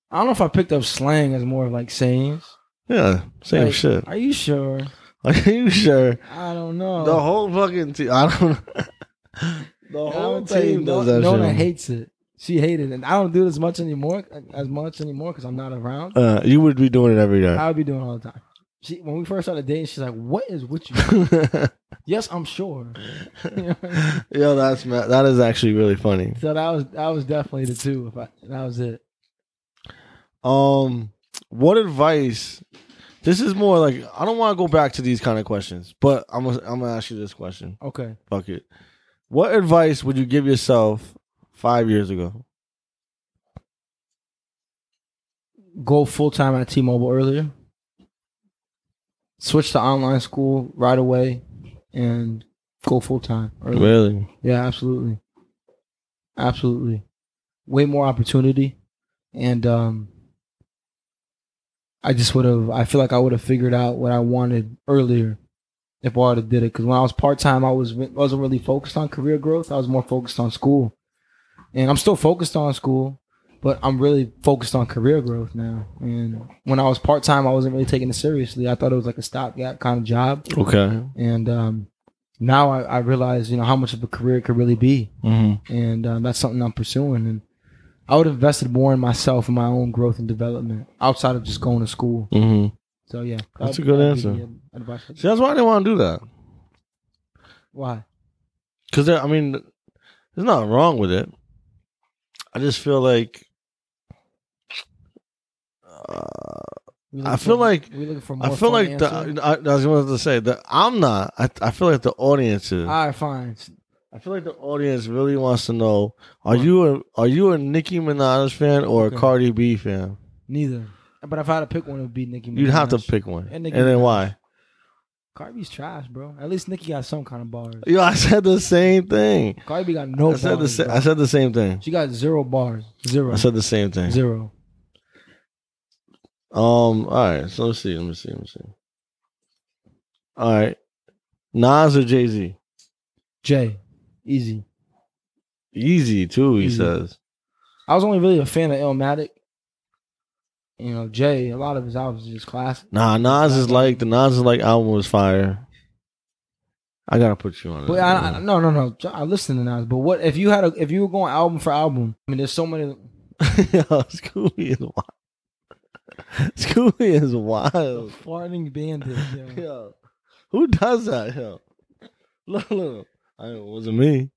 Speaker 2: I don't know if I picked up slang as more of like sayings.
Speaker 1: Yeah, same
Speaker 2: Like,
Speaker 1: shit.
Speaker 2: Are you sure?
Speaker 1: Are you sure?
Speaker 2: I don't know.
Speaker 1: The whole fucking team. I don't. Know. *laughs*
Speaker 2: the
Speaker 1: whole
Speaker 2: would tell you,
Speaker 1: team
Speaker 2: no,
Speaker 1: does that
Speaker 2: Nona
Speaker 1: shit.
Speaker 2: hates it. She hated it. And I don't do it as much anymore, as much anymore because I'm not around.
Speaker 1: Uh, you would be doing it every day.
Speaker 2: I would be doing it all the time. She, when we first started dating, she's like, "What is with you?" *laughs* yes, I'm sure. You know I mean?
Speaker 1: Yo, that's that is actually really funny.
Speaker 2: So that was that was definitely the two. If I, that was it.
Speaker 1: Um, what advice? This is more like I don't want to go back to these kind of questions, but I'm gonna I'm gonna ask you this question.
Speaker 2: Okay.
Speaker 1: Fuck it. What advice would you give yourself five years ago?
Speaker 2: Go full time at T-Mobile earlier. Switch to online school right away, and go full time.
Speaker 1: Really?
Speaker 2: Yeah, absolutely. Absolutely. Way more opportunity. And um I just would have I feel like I would have figured out what I wanted earlier if I would have did it. Cause when I was part time I was wasn't really focused on career growth. I was more focused on school. And I'm still focused on school, but I'm really focused on career growth now. And when I was part time I wasn't really taking it seriously. I thought it was like a stopgap kind of job.
Speaker 1: Okay.
Speaker 2: And um now I, I realize, you know, how much of a career it could really be
Speaker 1: Mm-hmm.
Speaker 2: and um, that's something I'm pursuing. And I would have invested more in myself and my own growth and development outside of just going to school.
Speaker 1: Mm-hmm.
Speaker 2: So yeah,
Speaker 1: That's
Speaker 2: that-
Speaker 1: a good
Speaker 2: that would be
Speaker 1: answer. See, that's why I didn't want to do that.
Speaker 2: Why?
Speaker 1: Because I mean, there's nothing wrong with it. I just feel like uh, I feel
Speaker 2: for-
Speaker 1: like-
Speaker 2: we looking for more
Speaker 1: I feel like the I, I was going to say that I'm not. I I feel like the audience is.
Speaker 2: All right, fine.
Speaker 1: I feel like the audience really wants to know: Are you a are you a Nicki Minaj fan or
Speaker 2: Okay.
Speaker 1: a Cardi B fan?
Speaker 2: Neither. But if I had to pick one, it would be Nicki. Minaj.
Speaker 1: You'd have to pick one,
Speaker 2: And
Speaker 1: and,
Speaker 2: Nicki
Speaker 1: then
Speaker 2: Minaj.
Speaker 1: why?
Speaker 2: Cardi B's trash, bro. At least Nicki got some kind of bars.
Speaker 1: Yo, I said the same thing.
Speaker 2: Cardi B got no
Speaker 1: I
Speaker 2: bars.
Speaker 1: said the sa-
Speaker 2: bro.
Speaker 1: I said the same thing.
Speaker 2: she got zero bars. Zero.
Speaker 1: I said the same thing.
Speaker 2: zero.
Speaker 1: Um. All right. So let's see. Let me see. Let me see. All right. Nas or Jay Z?
Speaker 2: Jay. Easy.
Speaker 1: Easy too. He
Speaker 2: Easy.
Speaker 1: says.
Speaker 2: I was only really a fan of Illmatic. You know, Jay, a lot of his albums are just classic.
Speaker 1: Nah, Nas is like the Nas is like album was fire. I gotta put you on it.
Speaker 2: But I, I, no, no, no. I listen to Nas. But what if you had a if you were going album for album? I mean, there's so many. *laughs*
Speaker 1: Scooby is wild. Scooby is wild.
Speaker 2: Farting bandit. yo. *laughs*
Speaker 1: Yo, who does that? Yo, look, look. I, it wasn't me.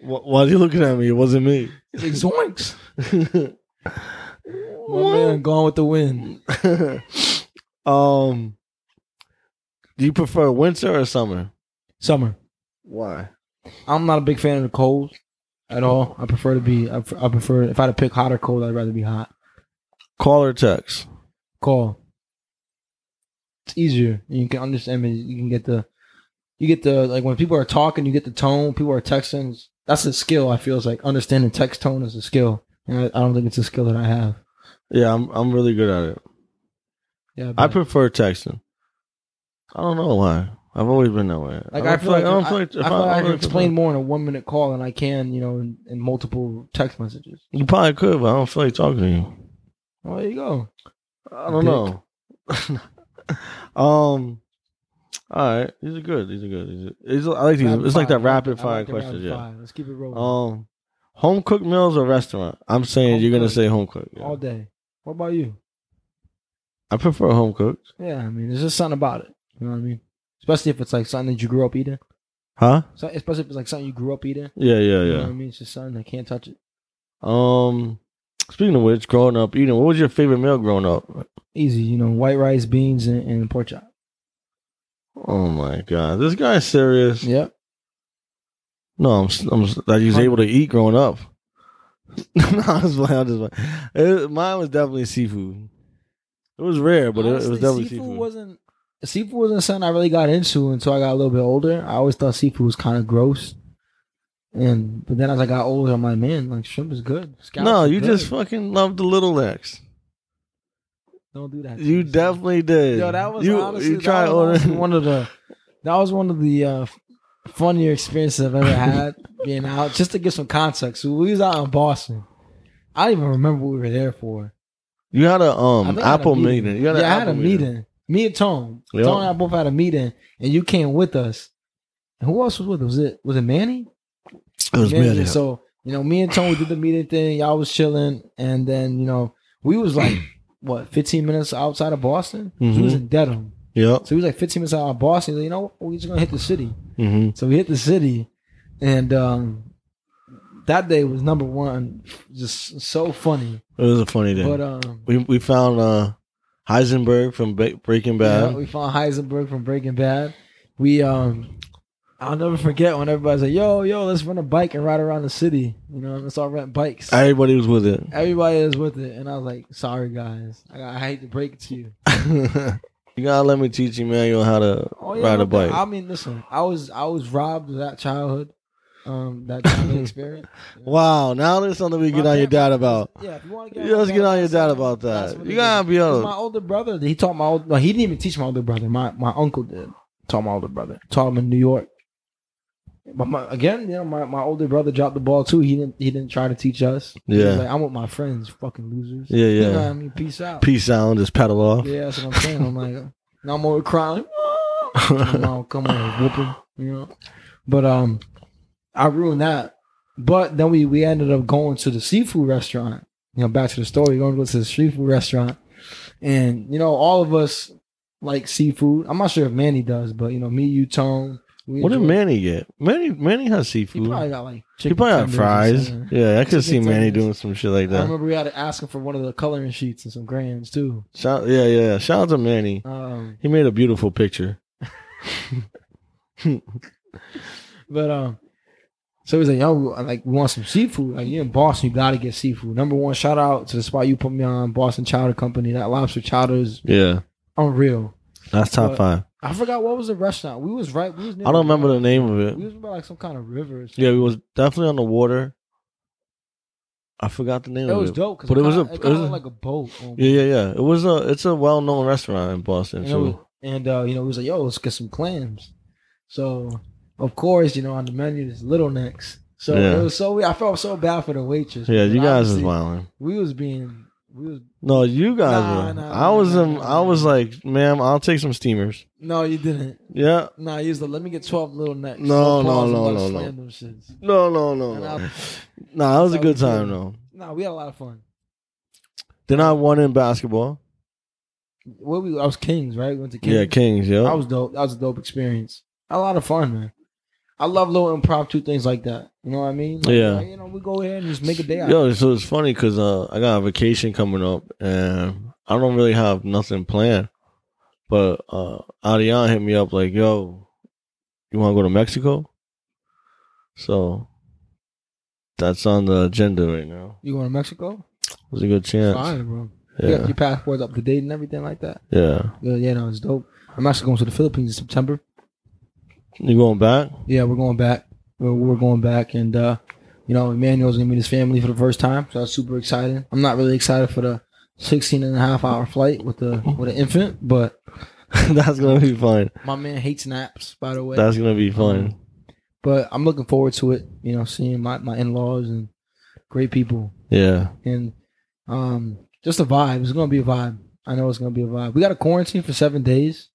Speaker 1: Why, why are you looking at me? It wasn't me.
Speaker 2: He's like zoinks. *laughs* My man, gone with the wind. *laughs*
Speaker 1: um, do you prefer winter or summer?
Speaker 2: Summer.
Speaker 1: Why?
Speaker 2: I'm not a big fan of the cold at all. I prefer to be. I, I prefer if I had to pick hot or cold, I'd rather be hot.
Speaker 1: Call or text?
Speaker 2: Call. It's easier. You can understand. Mean, you can get the. You get the like when people are talking, you get the tone. People are texting. That's a skill. I feel like understanding text tone is a skill, and I, I don't think it's a skill that I have.
Speaker 1: Yeah, I'm I'm really good at it.
Speaker 2: Yeah,
Speaker 1: I
Speaker 2: but-
Speaker 1: prefer texting. I don't know why. I've always been that way.
Speaker 2: Like I feel like I,
Speaker 1: don't
Speaker 2: I, I
Speaker 1: like
Speaker 2: feel like I, can explain more in a one minute call than I can, you know, in, in multiple text messages.
Speaker 1: You probably could, but I don't feel like talking to you.
Speaker 2: Well, there you go.
Speaker 1: I don't know. *laughs* um. All right, these are good. These are good. These are, these are- I like these.
Speaker 2: Rapid
Speaker 1: it's like that rapid
Speaker 2: like
Speaker 1: fire
Speaker 2: the
Speaker 1: questions.
Speaker 2: rapid
Speaker 1: Yeah.
Speaker 2: fire. Let's keep it rolling
Speaker 1: Um, home cooked meals or restaurant? I'm saying
Speaker 2: Home
Speaker 1: you're gonna say home cooked. yeah.
Speaker 2: all day. What about you?
Speaker 1: I prefer home cooked.
Speaker 2: Yeah, I mean, there's just something about it. You know what I mean? Especially if it's like something that you grew up eating.
Speaker 1: Huh?
Speaker 2: So, especially if it's like something you grew up eating.
Speaker 1: Yeah, yeah,
Speaker 2: You know
Speaker 1: yeah.
Speaker 2: what I mean? It's just something I can't touch it.
Speaker 1: Um, Speaking of which, growing up eating, what was your favorite meal growing up?
Speaker 2: Easy, you know, white rice, beans, and, and pork chop.
Speaker 1: Oh my god, this guy's serious.
Speaker 2: Yep.
Speaker 1: No, I'm, s- I'm s- that he was able to eat growing up. *laughs* no, I was playing. I was just playing. It- mine was definitely seafood. It was rare, but it, it was definitely
Speaker 2: seafood,
Speaker 1: seafood.
Speaker 2: wasn't seafood wasn't something I really got into until I got a little bit older. I always thought seafood was kind of gross. And but then as I got older, I'm like, man, like shrimp is good. Scallops
Speaker 1: no, you
Speaker 2: good.
Speaker 1: just fucking loved the little necks.
Speaker 2: Don't do that. to
Speaker 1: You
Speaker 2: me, son.
Speaker 1: definitely did.
Speaker 2: Yo, that was
Speaker 1: you,
Speaker 2: honestly
Speaker 1: you
Speaker 2: that
Speaker 1: tried
Speaker 2: was one of the that was one of the uh, funnier experiences I've ever had *laughs* being out. Just to give some context, so we was out in Boston. I don't even remember what we were there for.
Speaker 1: You had a
Speaker 2: I
Speaker 1: um
Speaker 2: think a
Speaker 1: Apple meeting. You had
Speaker 2: yeah, I had a meeting. Me and Tone.
Speaker 1: Yep.
Speaker 2: Tone and I both had a meeting, and you came with us. And who else was with us? Was it was it Manny?
Speaker 1: It was
Speaker 2: Manny.
Speaker 1: me.
Speaker 2: So you know, me and Tone we did the meeting thing. Y'all was chilling, and then you know we was like what 15 minutes outside of Boston. So we was
Speaker 1: Mhm.
Speaker 2: in Dedham.
Speaker 1: Yep.
Speaker 2: So he was like 15 minutes out of Boston. He's like, you know, what? we just gonna hit the city.
Speaker 1: hmm
Speaker 2: So we hit the city, and um, that day was number one. Just so funny.
Speaker 1: It was a funny day.
Speaker 2: But um,
Speaker 1: we we found uh Heisenberg from ba- Breaking Bad.
Speaker 2: Yeah, we found Heisenberg from Breaking Bad. We um I'll never forget when everybody's like, yo, yo, let's rent a bike and ride around the city. You know, let's all rent bikes.
Speaker 1: Everybody was with it.
Speaker 2: Everybody is with it. And I was like, sorry guys. I, I hate to break it to you. *laughs*
Speaker 1: you gotta let me teach you, man, you how to
Speaker 2: Oh, yeah,
Speaker 1: ride a bike.
Speaker 2: I mean, listen, I was I was robbed of that childhood. Um, that childhood *laughs* experience.
Speaker 1: Wow, now there's something we
Speaker 2: My
Speaker 1: get on your
Speaker 2: dad-
Speaker 1: about.
Speaker 2: Yeah, if you want to get
Speaker 1: Yeah, let's get on your
Speaker 2: dad,
Speaker 1: about that. You gotta be able
Speaker 2: My older brother, he taught my old. No, he didn't even teach my older brother. My my uncle did. Taught my older brother. Taught him in New York. But my, again, you know, my, my older brother dropped the ball too. He didn't he didn't try to teach us.
Speaker 1: Yeah.
Speaker 2: like, I'm with my friends, fucking losers.
Speaker 1: Yeah,
Speaker 2: You know
Speaker 1: yeah.
Speaker 2: what I mean, peace out.
Speaker 1: Peace out and just pedal off.
Speaker 2: Yeah, that's what I'm saying. I'm like, now I'm over crying. *laughs* My come on, whoop him, you know. But um, I ruined that. But then we we ended up going to the seafood restaurant. You know, back to the story. Going to go to the seafood restaurant, and you know, all of us like seafood. I'm not sure if Manny does, but you know, me, you, Tone. We
Speaker 1: What did
Speaker 2: enjoy-
Speaker 1: Manny get? Manny Manny has seafood.
Speaker 2: He probably got like chicken He
Speaker 1: probably got
Speaker 2: tenders or
Speaker 1: fries.
Speaker 2: something.
Speaker 1: Yeah, I could see Manny
Speaker 2: tenders.
Speaker 1: doing some shit like that.
Speaker 2: I
Speaker 1: that.
Speaker 2: remember we had to ask him for one of the coloring sheets and some crayons too.
Speaker 1: Shout, yeah, yeah. Shout out to Manny.
Speaker 2: Um,
Speaker 1: He made a beautiful picture. *laughs*
Speaker 2: But um, so he's like, yo, like we want some seafood. Like you in Boston, you gotta get seafood. Number one, shout out to the spot you put me on, Boston Chowder Company. That lobster chowder is
Speaker 1: Yeah,
Speaker 2: unreal.
Speaker 1: that's top
Speaker 2: But-
Speaker 1: five.
Speaker 2: I forgot what was the restaurant. We was right. We was. Near
Speaker 1: I don't remember the name of it.
Speaker 2: We was by like some kind of river. or.
Speaker 1: Yeah, it was definitely on the water. I forgot the name
Speaker 2: it
Speaker 1: of
Speaker 2: was
Speaker 1: it.
Speaker 2: dope.
Speaker 1: But it was
Speaker 2: kinda,
Speaker 1: a-
Speaker 2: it
Speaker 1: it was a-
Speaker 2: like a boat. almost.
Speaker 1: Yeah, yeah, yeah. It was a it's a well known restaurant in Boston.
Speaker 2: And, it
Speaker 1: So
Speaker 2: was- and uh, you know, he was like, "Yo, let's get some clams." So, of course, you know, on the menu is little necks. So
Speaker 1: Yeah.
Speaker 2: it was so. I felt so bad for the waitress.
Speaker 1: yeah, you guys
Speaker 2: obviously
Speaker 1: wilding.
Speaker 2: We was being. We was.
Speaker 1: No, you guys
Speaker 2: Nah,
Speaker 1: were.
Speaker 2: nah,
Speaker 1: I
Speaker 2: nah,
Speaker 1: was
Speaker 2: nah,
Speaker 1: um,
Speaker 2: nah,
Speaker 1: I was like, ma'am, I'll take some steamers.
Speaker 2: No, you didn't.
Speaker 1: Yeah.
Speaker 2: No, you was like, "Let me get twelve little necks."
Speaker 1: No, no,
Speaker 2: claws,
Speaker 1: no, no,
Speaker 2: let's
Speaker 1: no.
Speaker 2: slam them shits.
Speaker 1: No, no, no,
Speaker 2: And
Speaker 1: no.
Speaker 2: I- *laughs*
Speaker 1: Nah, that was a good time though.
Speaker 2: No, we had a lot of fun.
Speaker 1: Then I won in basketball.
Speaker 2: What we? I was Kings, right? We went to Kings.
Speaker 1: Yeah, Kings. Yeah.
Speaker 2: That was dope. That was a dope experience. A lot of fun, man. I love little impromptu things like that. You know what I mean? Like,
Speaker 1: Yeah.
Speaker 2: like, you know, we go ahead and just make a day out.
Speaker 1: Yo, so it's funny because uh, I got a vacation coming up, and I don't really have nothing planned. But uh, Adrian hit me up like, "Yo, you want to go to Mexico?" So that's on the agenda right now.
Speaker 2: You going to Mexico?
Speaker 1: There's a good chance.
Speaker 2: Fine, bro. You got
Speaker 1: Yeah,
Speaker 2: your passport's up to date and everything like that.
Speaker 1: yeah.
Speaker 2: Yeah, yeah, no, it's dope. I'm actually going to the Philippines in September.
Speaker 1: You going back?
Speaker 2: Yeah, we're going back. We're, we're going back, and uh, you know, Emmanuel's gonna meet his family for the first time, so that's super exciting. I'm not really excited for the 16 and a half hour flight with the with an infant, but *laughs*
Speaker 1: that's gonna be fun.
Speaker 2: my man hates naps, by the way.
Speaker 1: That's gonna be fun.
Speaker 2: but I'm looking forward to it. You know, seeing my, my in laws and great people,
Speaker 1: Yeah.
Speaker 2: and um, just a vibe. It's gonna be a vibe. I know it's gonna be a vibe. We got to quarantine for seven days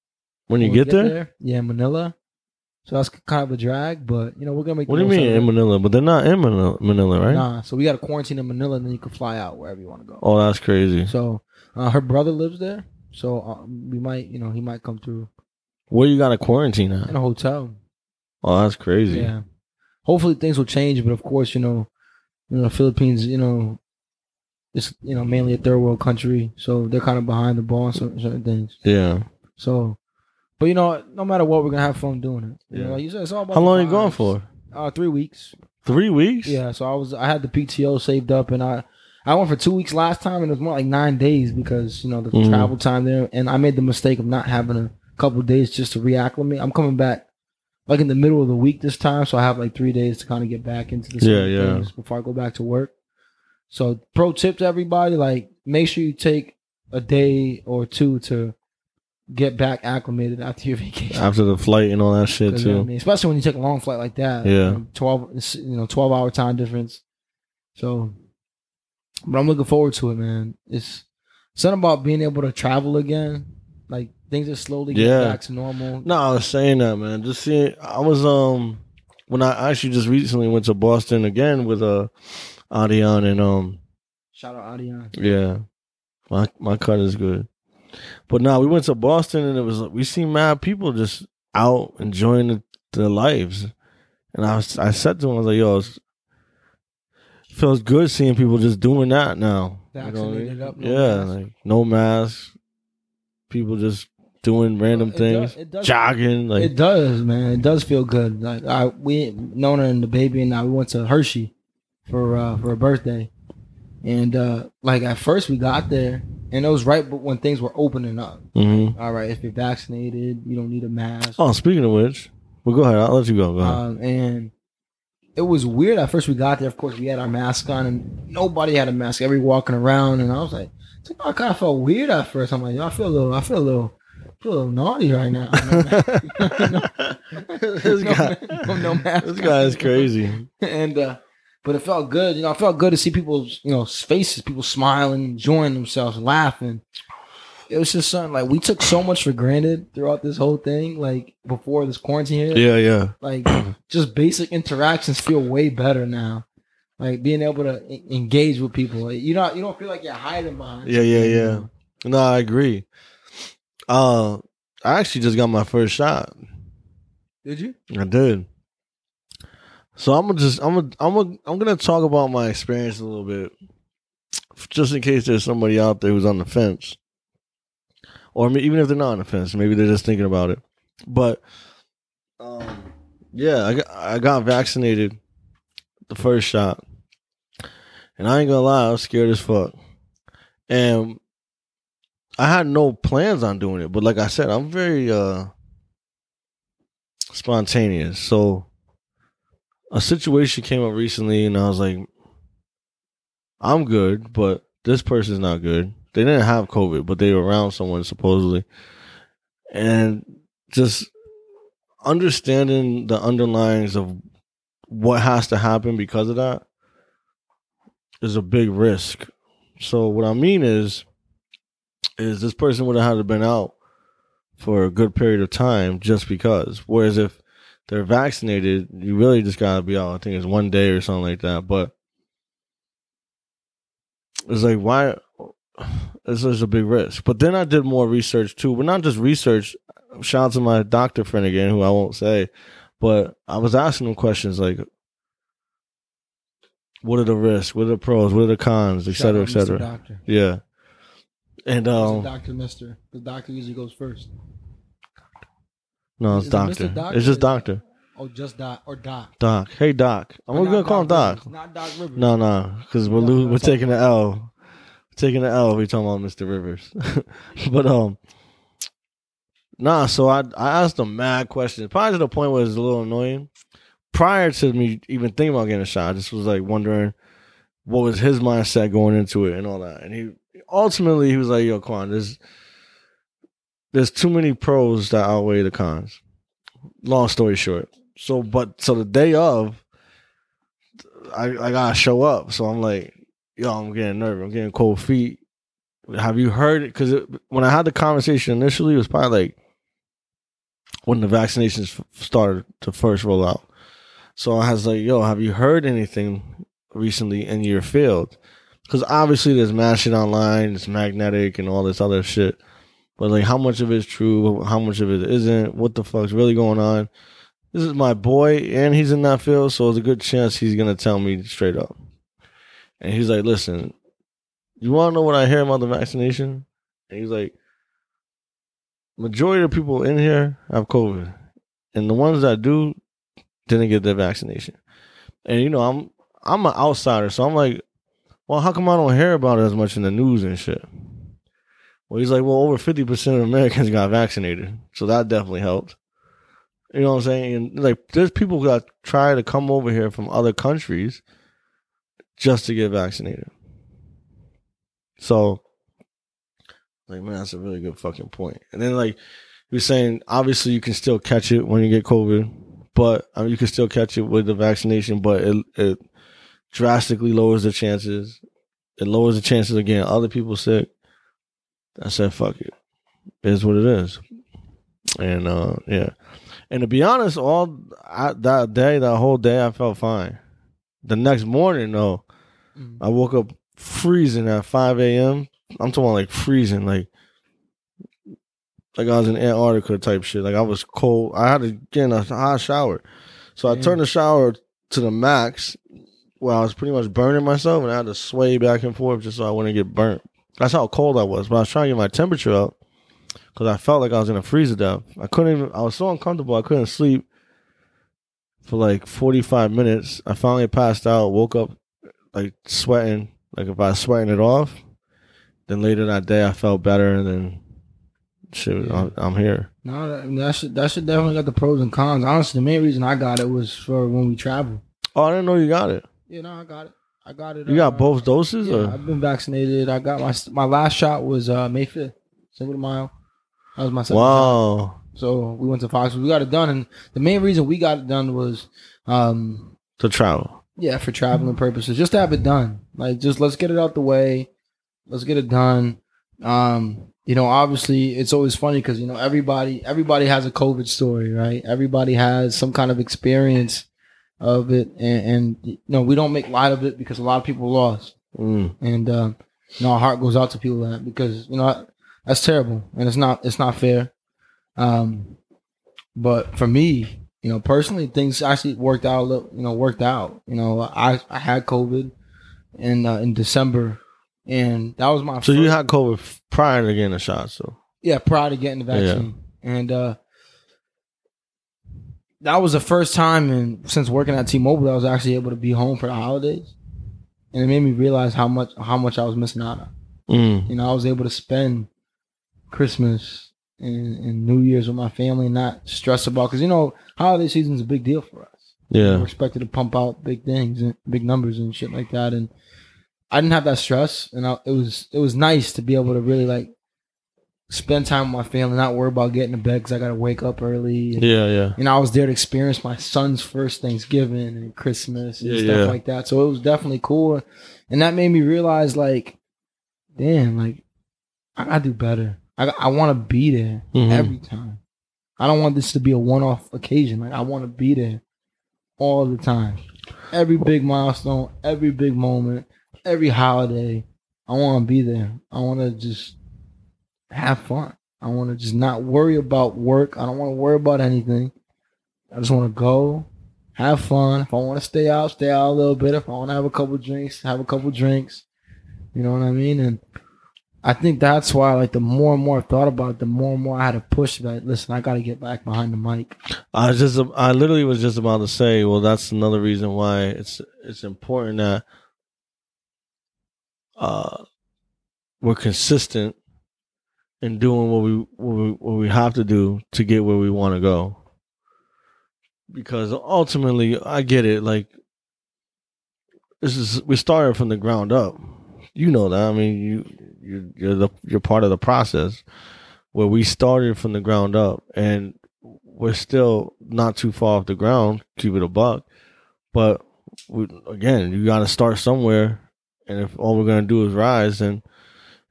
Speaker 1: When you
Speaker 2: when we
Speaker 1: get there?
Speaker 2: Yeah, Manila. So that's kind of a drag, but you know we're gonna make.
Speaker 1: What do you mean in. Manila? But they're not in Manila, Manila right?
Speaker 2: Nah, so we got to quarantine in Manila, and then you can fly out wherever you want to go.
Speaker 1: Oh, that's crazy.
Speaker 2: So uh, her brother lives there, so uh, we might, you know, he might come through
Speaker 1: Where you got to quarantine at?
Speaker 2: in a hotel.
Speaker 1: Oh, that's crazy.
Speaker 2: Yeah. Hopefully things will change, but of course, you know, you know, the Philippines, you know, it's you know mainly a third world country, so they're kind of behind the ball on certain, certain things.
Speaker 1: Yeah.
Speaker 2: So, but you know, no matter what, we're gonna have fun doing it. You
Speaker 1: Yeah.
Speaker 2: know, like you said, it's all about
Speaker 1: How
Speaker 2: the
Speaker 1: long are you going
Speaker 2: vibes.
Speaker 1: for?
Speaker 2: Uh, three weeks.
Speaker 1: Three weeks?
Speaker 2: Yeah, so I was I had the PTO saved up, and I I went for two weeks last time, and it was more like nine days because you know the
Speaker 1: Mhm.
Speaker 2: travel time there, and I made the mistake of not having a couple days just to reacclimate. I'm coming back like in the middle of the week this time, so I have like three days to kind of get back into the swing
Speaker 1: Yeah,
Speaker 2: of
Speaker 1: yeah.
Speaker 2: things before I go back to work. So, pro tip to everybody: like, make sure you take a day or two to get back acclimated after your *laughs* vacation.
Speaker 1: After the flight and all that shit
Speaker 2: 'Cause, you know I
Speaker 1: too.
Speaker 2: mean? especially when you take a long flight like that.
Speaker 1: Yeah.
Speaker 2: you know, twelve, you know, twelve hour time difference. So, but I'm looking forward to it, man. It's something about being able to travel again. Like things are slowly getting
Speaker 1: Yeah.
Speaker 2: back to normal.
Speaker 1: No, I was saying that, man. Just seeing, I was um when I actually just recently went to Boston again with uh Adion and um
Speaker 2: Shout out Adion.
Speaker 1: yeah, my my cut is good. But now we went to Boston and it was we seen mad people just out enjoying the, their lives, and I was I said to him I was like, yo, it's, feels good seeing people just doing that now. You know I mean?
Speaker 2: Up, no
Speaker 1: yeah,
Speaker 2: mask.
Speaker 1: like no mask, people just doing random
Speaker 2: It
Speaker 1: things,
Speaker 2: does- it does-
Speaker 1: jogging, like
Speaker 2: it does, man. It does feel good. Like I, we, Nona and the baby and I, we went to Hershey for uh, for a birthday, and uh, like at first we got there, and it was right, but when things were opening up.
Speaker 1: hmm
Speaker 2: All right, if you're vaccinated, you don't need a mask.
Speaker 1: Oh, speaking of which, well, go ahead. I'll let you go. Go ahead.
Speaker 2: Um, and it was weird at first. We got there, of course, we had our mask on, and nobody had a mask. Every walking around, and I was like, I kind of felt weird at first. I'm like, I feel a little, I feel a little, I feel a little naughty right now. *laughs* *laughs*
Speaker 1: this guy,
Speaker 2: no, no mask.
Speaker 1: this guy is crazy. *laughs*
Speaker 2: and uh, but it felt good. You know, it felt good to see people's you know faces, people smiling, enjoying themselves, laughing. It was just something like we took so much for granted throughout this whole thing. Like before this quarantine hit,
Speaker 1: Yeah, yeah,
Speaker 2: like just basic interactions feel way better now. Like being able to e- engage with people, Like, you don't you don't feel like you're hiding behind.
Speaker 1: yeah, yeah, yeah.
Speaker 2: know?
Speaker 1: No, I agree. Uh, I actually just got my first shot.
Speaker 2: Did you?
Speaker 1: I did. So I'm gonna just I'm gonna I'm gonna I'm gonna talk about my experience a little bit, just in case there's somebody out there who's on the fence, or even if they're not on the fence, maybe they're just thinking about it. But, um, yeah, I got I got vaccinated, the first shot, and I ain't gonna lie, I was scared as fuck, and I had no plans on doing it. But like I said, I'm very uh spontaneous. So a situation came up recently and I was like, I'm good, but this person's not good. They didn't have COVID, but they were around someone supposedly. And just understanding the underlyings of what has to happen because of that is a big risk. So what I mean is is this person would have had to been out for a good period of time just because. Whereas if they're vaccinated, you really just gotta be out. I think it's one day or something like that. But it's like why? It's just a big risk. But then I did more research too, but not just research. Shout out to my doctor friend again, who I won't say, but I was asking him questions like, "What are the risks? What are the pros? What are the cons, et cetera, et
Speaker 2: Shout out Mr.
Speaker 1: cetera." Yeah, and um,
Speaker 2: Doctor, Mister. The doctor usually goes first.
Speaker 1: No, it's
Speaker 2: Is it Mr.
Speaker 1: doctor.
Speaker 2: Doctor
Speaker 1: It's just doctor.
Speaker 2: Oh, just Doc or Doc.
Speaker 1: Doc. Hey, Doc. I'm gonna call him Doc.
Speaker 2: Rivers. Not Doc Rivers.
Speaker 1: No, no, because we're lo- we're taking the. L. Taking the L. We talking about Mr. Rivers, *laughs* but um, nah. So I I asked him mad questions, probably to the point where it's a little annoying. Prior to me even thinking about getting a shot, I just was like wondering what was his mindset going into it and all that. And he ultimately he was like, "Yo, Quan, there's there's too many pros that outweigh the cons." Long story short, so but so the day of, I I gotta show up. So I'm like, yo, I'm getting nervous. I'm getting cold feet. Have you heard it? Because when I had the conversation initially, it was probably like when the vaccinations started to first roll out. So I was like, yo, have you heard anything recently in your field? Because obviously there's mad shit online, it's magnetic and all this other shit. But like, how much of it is true? How much of it isn't? What the fuck's really going on? This is my boy, and he's in that field, so there's a good chance he's gonna tell me straight up. And he's like, "Listen, You want to know what I hear about the vaccination? And he's like, majority of people in here have COVID, and the ones that do didn't get their vaccination. And you know, I'm I'm an outsider, so I'm like, well, how come I don't hear about it as much in the news and shit? Well, he's like, well, over fifty percent of Americans got vaccinated, so that definitely helped. You know what I'm saying? Like, there's people that try to come over here from other countries just to get vaccinated. So, like, man, that's a really good fucking point. And then, like, he was saying, obviously, you can still catch it when you get COVID, but I mean, you can still catch it with the vaccination, but it it drastically lowers the chances. It lowers the chances of getting other people sick. I said, fuck it. It is what it is. And uh yeah. And to be honest, all I, that day, that whole day, I felt fine. The next morning, though,
Speaker 2: Mm.
Speaker 1: I woke up freezing at 5 a.m. I'm talking like freezing, like like I was in Antarctica type shit. Like I was cold. I had to get in a hot shower. So I turned the shower to the max where I was pretty much burning myself and I had to sway back and forth just so I wouldn't get burnt. That's how cold I was. But I was trying to get my temperature up because I felt like I was gonna freeze to death. I couldn't even I was so uncomfortable I couldn't sleep for like 45 minutes. I finally passed out, woke up like sweating, like if I was sweating it off. Then later that day I felt better and then shit,
Speaker 2: Yeah.
Speaker 1: I'm, I'm here.
Speaker 2: No, that, that should that should definitely got the pros and cons. Honestly, the main reason I got it was for when we travel.
Speaker 1: Oh, I didn't know you got it.
Speaker 2: Yeah, no, I got it. I got it.
Speaker 1: You got
Speaker 2: uh,
Speaker 1: both doses
Speaker 2: Yeah,
Speaker 1: or
Speaker 2: I've been vaccinated. I got my my last shot was uh, May fifth, single mile. That was my second shot.
Speaker 1: Wow.
Speaker 2: So we went to Fox. We got it done, and the main reason we got it done was, um,
Speaker 1: To travel.
Speaker 2: yeah, for traveling purposes, just to have it done. Like, just let's get it out the way. Let's get it done. Um, you know, obviously, it's always funny because you know everybody everybody has a COVID story, right? Everybody has some kind of experience of it, and, and you know we don't make light of it because a lot of people lost,
Speaker 1: Mm.
Speaker 2: and um, you know our heart goes out to people that because you know that's terrible and it's not it's not fair. Um, but for me, you know, personally, things actually worked out. a little- You know, worked out. You know, I I had COVID in uh, in December, and that was my
Speaker 1: So you had COVID prior to getting a shot, so
Speaker 2: yeah prior to getting the
Speaker 1: Yeah.
Speaker 2: vaccine, and uh, that was the first time and since working at T-Mobile that I was actually able to be home for the holidays, and it made me realize how much how much I was missing out on.
Speaker 1: mm.
Speaker 2: You know, I was able to spend Christmas and, and New Year's with my family and not stress about because you know holiday season is a big deal for us.
Speaker 1: yeah.
Speaker 2: We're expected to pump out big things and big numbers and shit like that, and I didn't have that stress, and I, it was it was nice to be able to really like spend time with my family, not worry about getting to bed because I got to wake up early. And,
Speaker 1: Yeah, yeah.
Speaker 2: and I was there to experience my son's first Thanksgiving and Christmas and
Speaker 1: Yeah,
Speaker 2: stuff
Speaker 1: yeah.
Speaker 2: like that. So it was definitely cool, and that made me realize, like, damn, like I gotta do better. I I want to be there
Speaker 1: Mhm.
Speaker 2: every time. I don't want this to be a one-off occasion. Like I want to be there all the time, every big milestone, every big moment, every holiday. I want to be there. I want to just have fun. I want to just not worry about work. I don't want to worry about anything. I just want to go, have fun. If I want to stay out, stay out a little bit. If I want to have a couple drinks, have a couple drinks. You know what I mean? And I think that's why, like, the more and more I thought about it, the more and more I had to push that. Listen, I got to get back behind the mic.
Speaker 1: I was just I literally was just about to say, well, that's another reason why it's it's important that uh we're consistent in doing what we what we, what we have to do to get where we want to go. Because ultimately, I get it. Like this is we started from the ground up. You know that. I mean, you you you're the you're part of the process where we started from the ground up and we're still not too far off the ground, keep it a buck. But we, again, you got to start somewhere, and if all we're gonna do is rise, then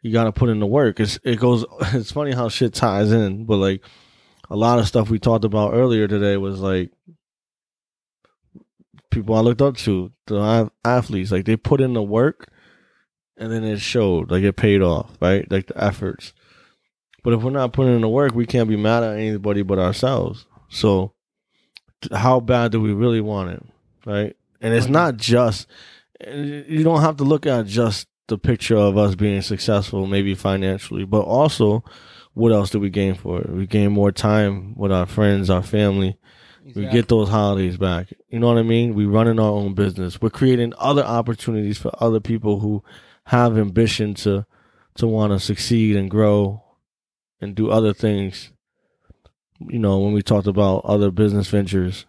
Speaker 1: you got to put in the work. It's it goes. *laughs* It's funny how shit ties in, but like a lot of stuff we talked about earlier today was like people I looked up to, the athletes, like they put in the work, and then it showed, like it paid off, right? Like the efforts. But if we're not putting in the work, we can't be mad at anybody but ourselves. So, how bad do we really want it, right? And it's not just. You don't have to look at just the picture of us being successful, maybe financially, but also what else do we gain for it? We gain more time with our friends, our family. We get those holidays back. You know what I mean? We running our own business. We're creating other opportunities for other people who have ambition to to want to succeed and grow and do other things. You know, when we talked about other business ventures.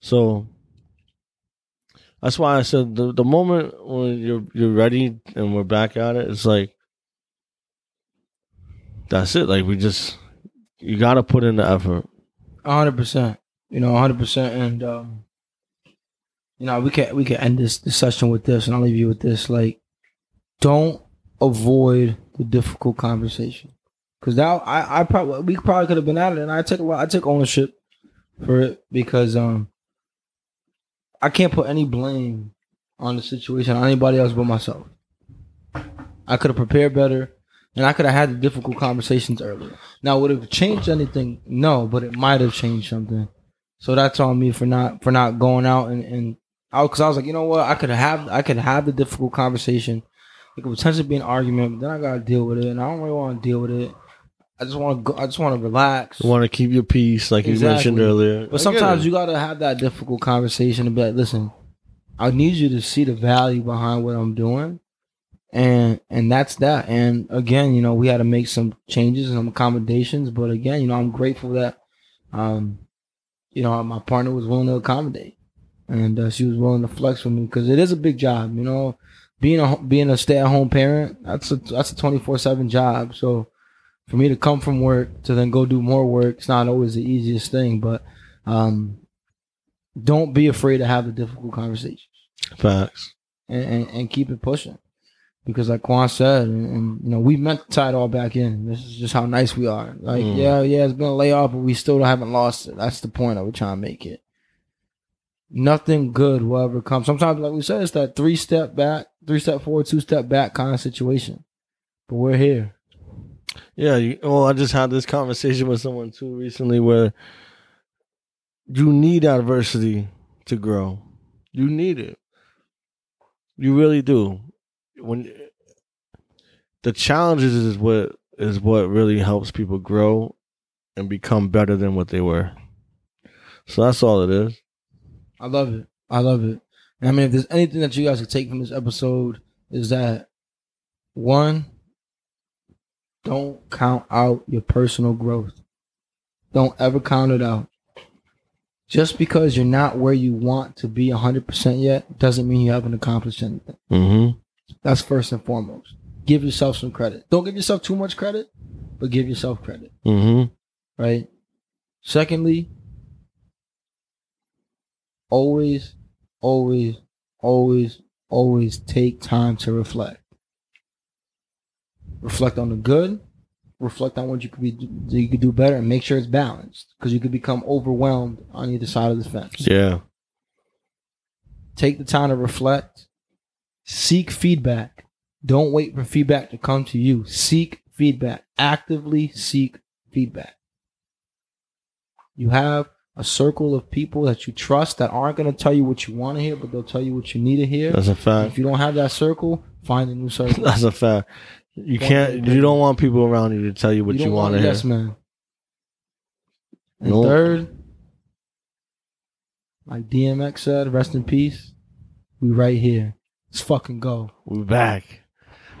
Speaker 1: So that's why I said the the moment when you're you're ready and we're back at it, it's like that's it. Like we just you got to put in the effort.
Speaker 2: hundred percent. You know, hundred percent, and um, you know, we can we can end this, this session with this, and I'll leave you with this. Like, don't avoid the difficult conversation, because now I I probably we probably could have been at it, and I took a lot. I took ownership for it because um, I can't put any blame on the situation on anybody else but myself. I could have prepared better. And I could have had the difficult conversations earlier. Now, would it have changed anything? No, but it might have changed something. So that's on me for not for not going out and and out because I was like, you know what, I could have I could have the difficult conversation. It could potentially be an argument, but then I gotta deal with it, and I don't really want to deal with it. I just want to go. I just want to relax.
Speaker 1: You want to keep your peace, like you mentioned earlier.
Speaker 2: But sometimes you gotta have that difficult conversation and be like, listen, I need you to see the value behind what I'm doing. And and that's that. And again, you know, we had to make some changes and some accommodations. But again, you know, I'm grateful that um, you know, my partner was willing to accommodate. And uh, she was willing to flex with me because it is a big job, you know. Being a being a stay at home parent, that's a that's a twenty four seven job. So for me to come from work to then go do more work, it's not always the easiest thing. But um, don't be afraid to have the difficult conversations
Speaker 1: facts.
Speaker 2: and, and, and keep it pushing. Because like Quan said, and, and you know, we meant to tie it all back in. This is just how nice we are. Like,
Speaker 1: Mm.
Speaker 2: yeah, yeah, it's been a layoff, but we still haven't lost it. That's the point I was trying to make it. Nothing good will ever come. Sometimes, like we said, it's that three step back, three step forward, two step back kind of situation. But we're here.
Speaker 1: Yeah. You, well, I just had this conversation with someone too recently where you need adversity to grow. You need it. You really do. When the challenges is what is what really helps people grow and become better than what they were. So that's all it is.
Speaker 2: I love it. I love it. And I mean, if there's anything that you guys can take from this episode, is that one, don't count out your personal growth. Don't ever count it out. Just because you're not where you want to be 100% yet doesn't mean you haven't accomplished anything.
Speaker 1: Mm-hmm.
Speaker 2: That's first and foremost. Give yourself some credit. Don't give yourself too much credit, but give yourself credit
Speaker 1: Mm-hmm.
Speaker 2: right? Secondly, always, always, always, always take time to reflect. Reflect on the good, reflect on what you could be you could do better, and make sure it's balanced because you could become overwhelmed on either side of the fence.
Speaker 1: Yeah.
Speaker 2: Take the time to reflect. Seek feedback. Don't wait for feedback to come to you. Seek feedback. Actively seek feedback. You have a circle of people that you trust that aren't going to tell you what you want to hear, but they'll tell you what you need to hear.
Speaker 1: That's a fact.
Speaker 2: If you don't have that circle, find a new circle. *laughs*
Speaker 1: That's a fact. You can't. You don't want people around you to tell you what you,
Speaker 2: don't
Speaker 1: want to hear.
Speaker 2: Yes, man. And
Speaker 1: Nope.
Speaker 2: third, like DMX said, rest in peace. We right here. Let's fucking go.
Speaker 1: We're back. *laughs*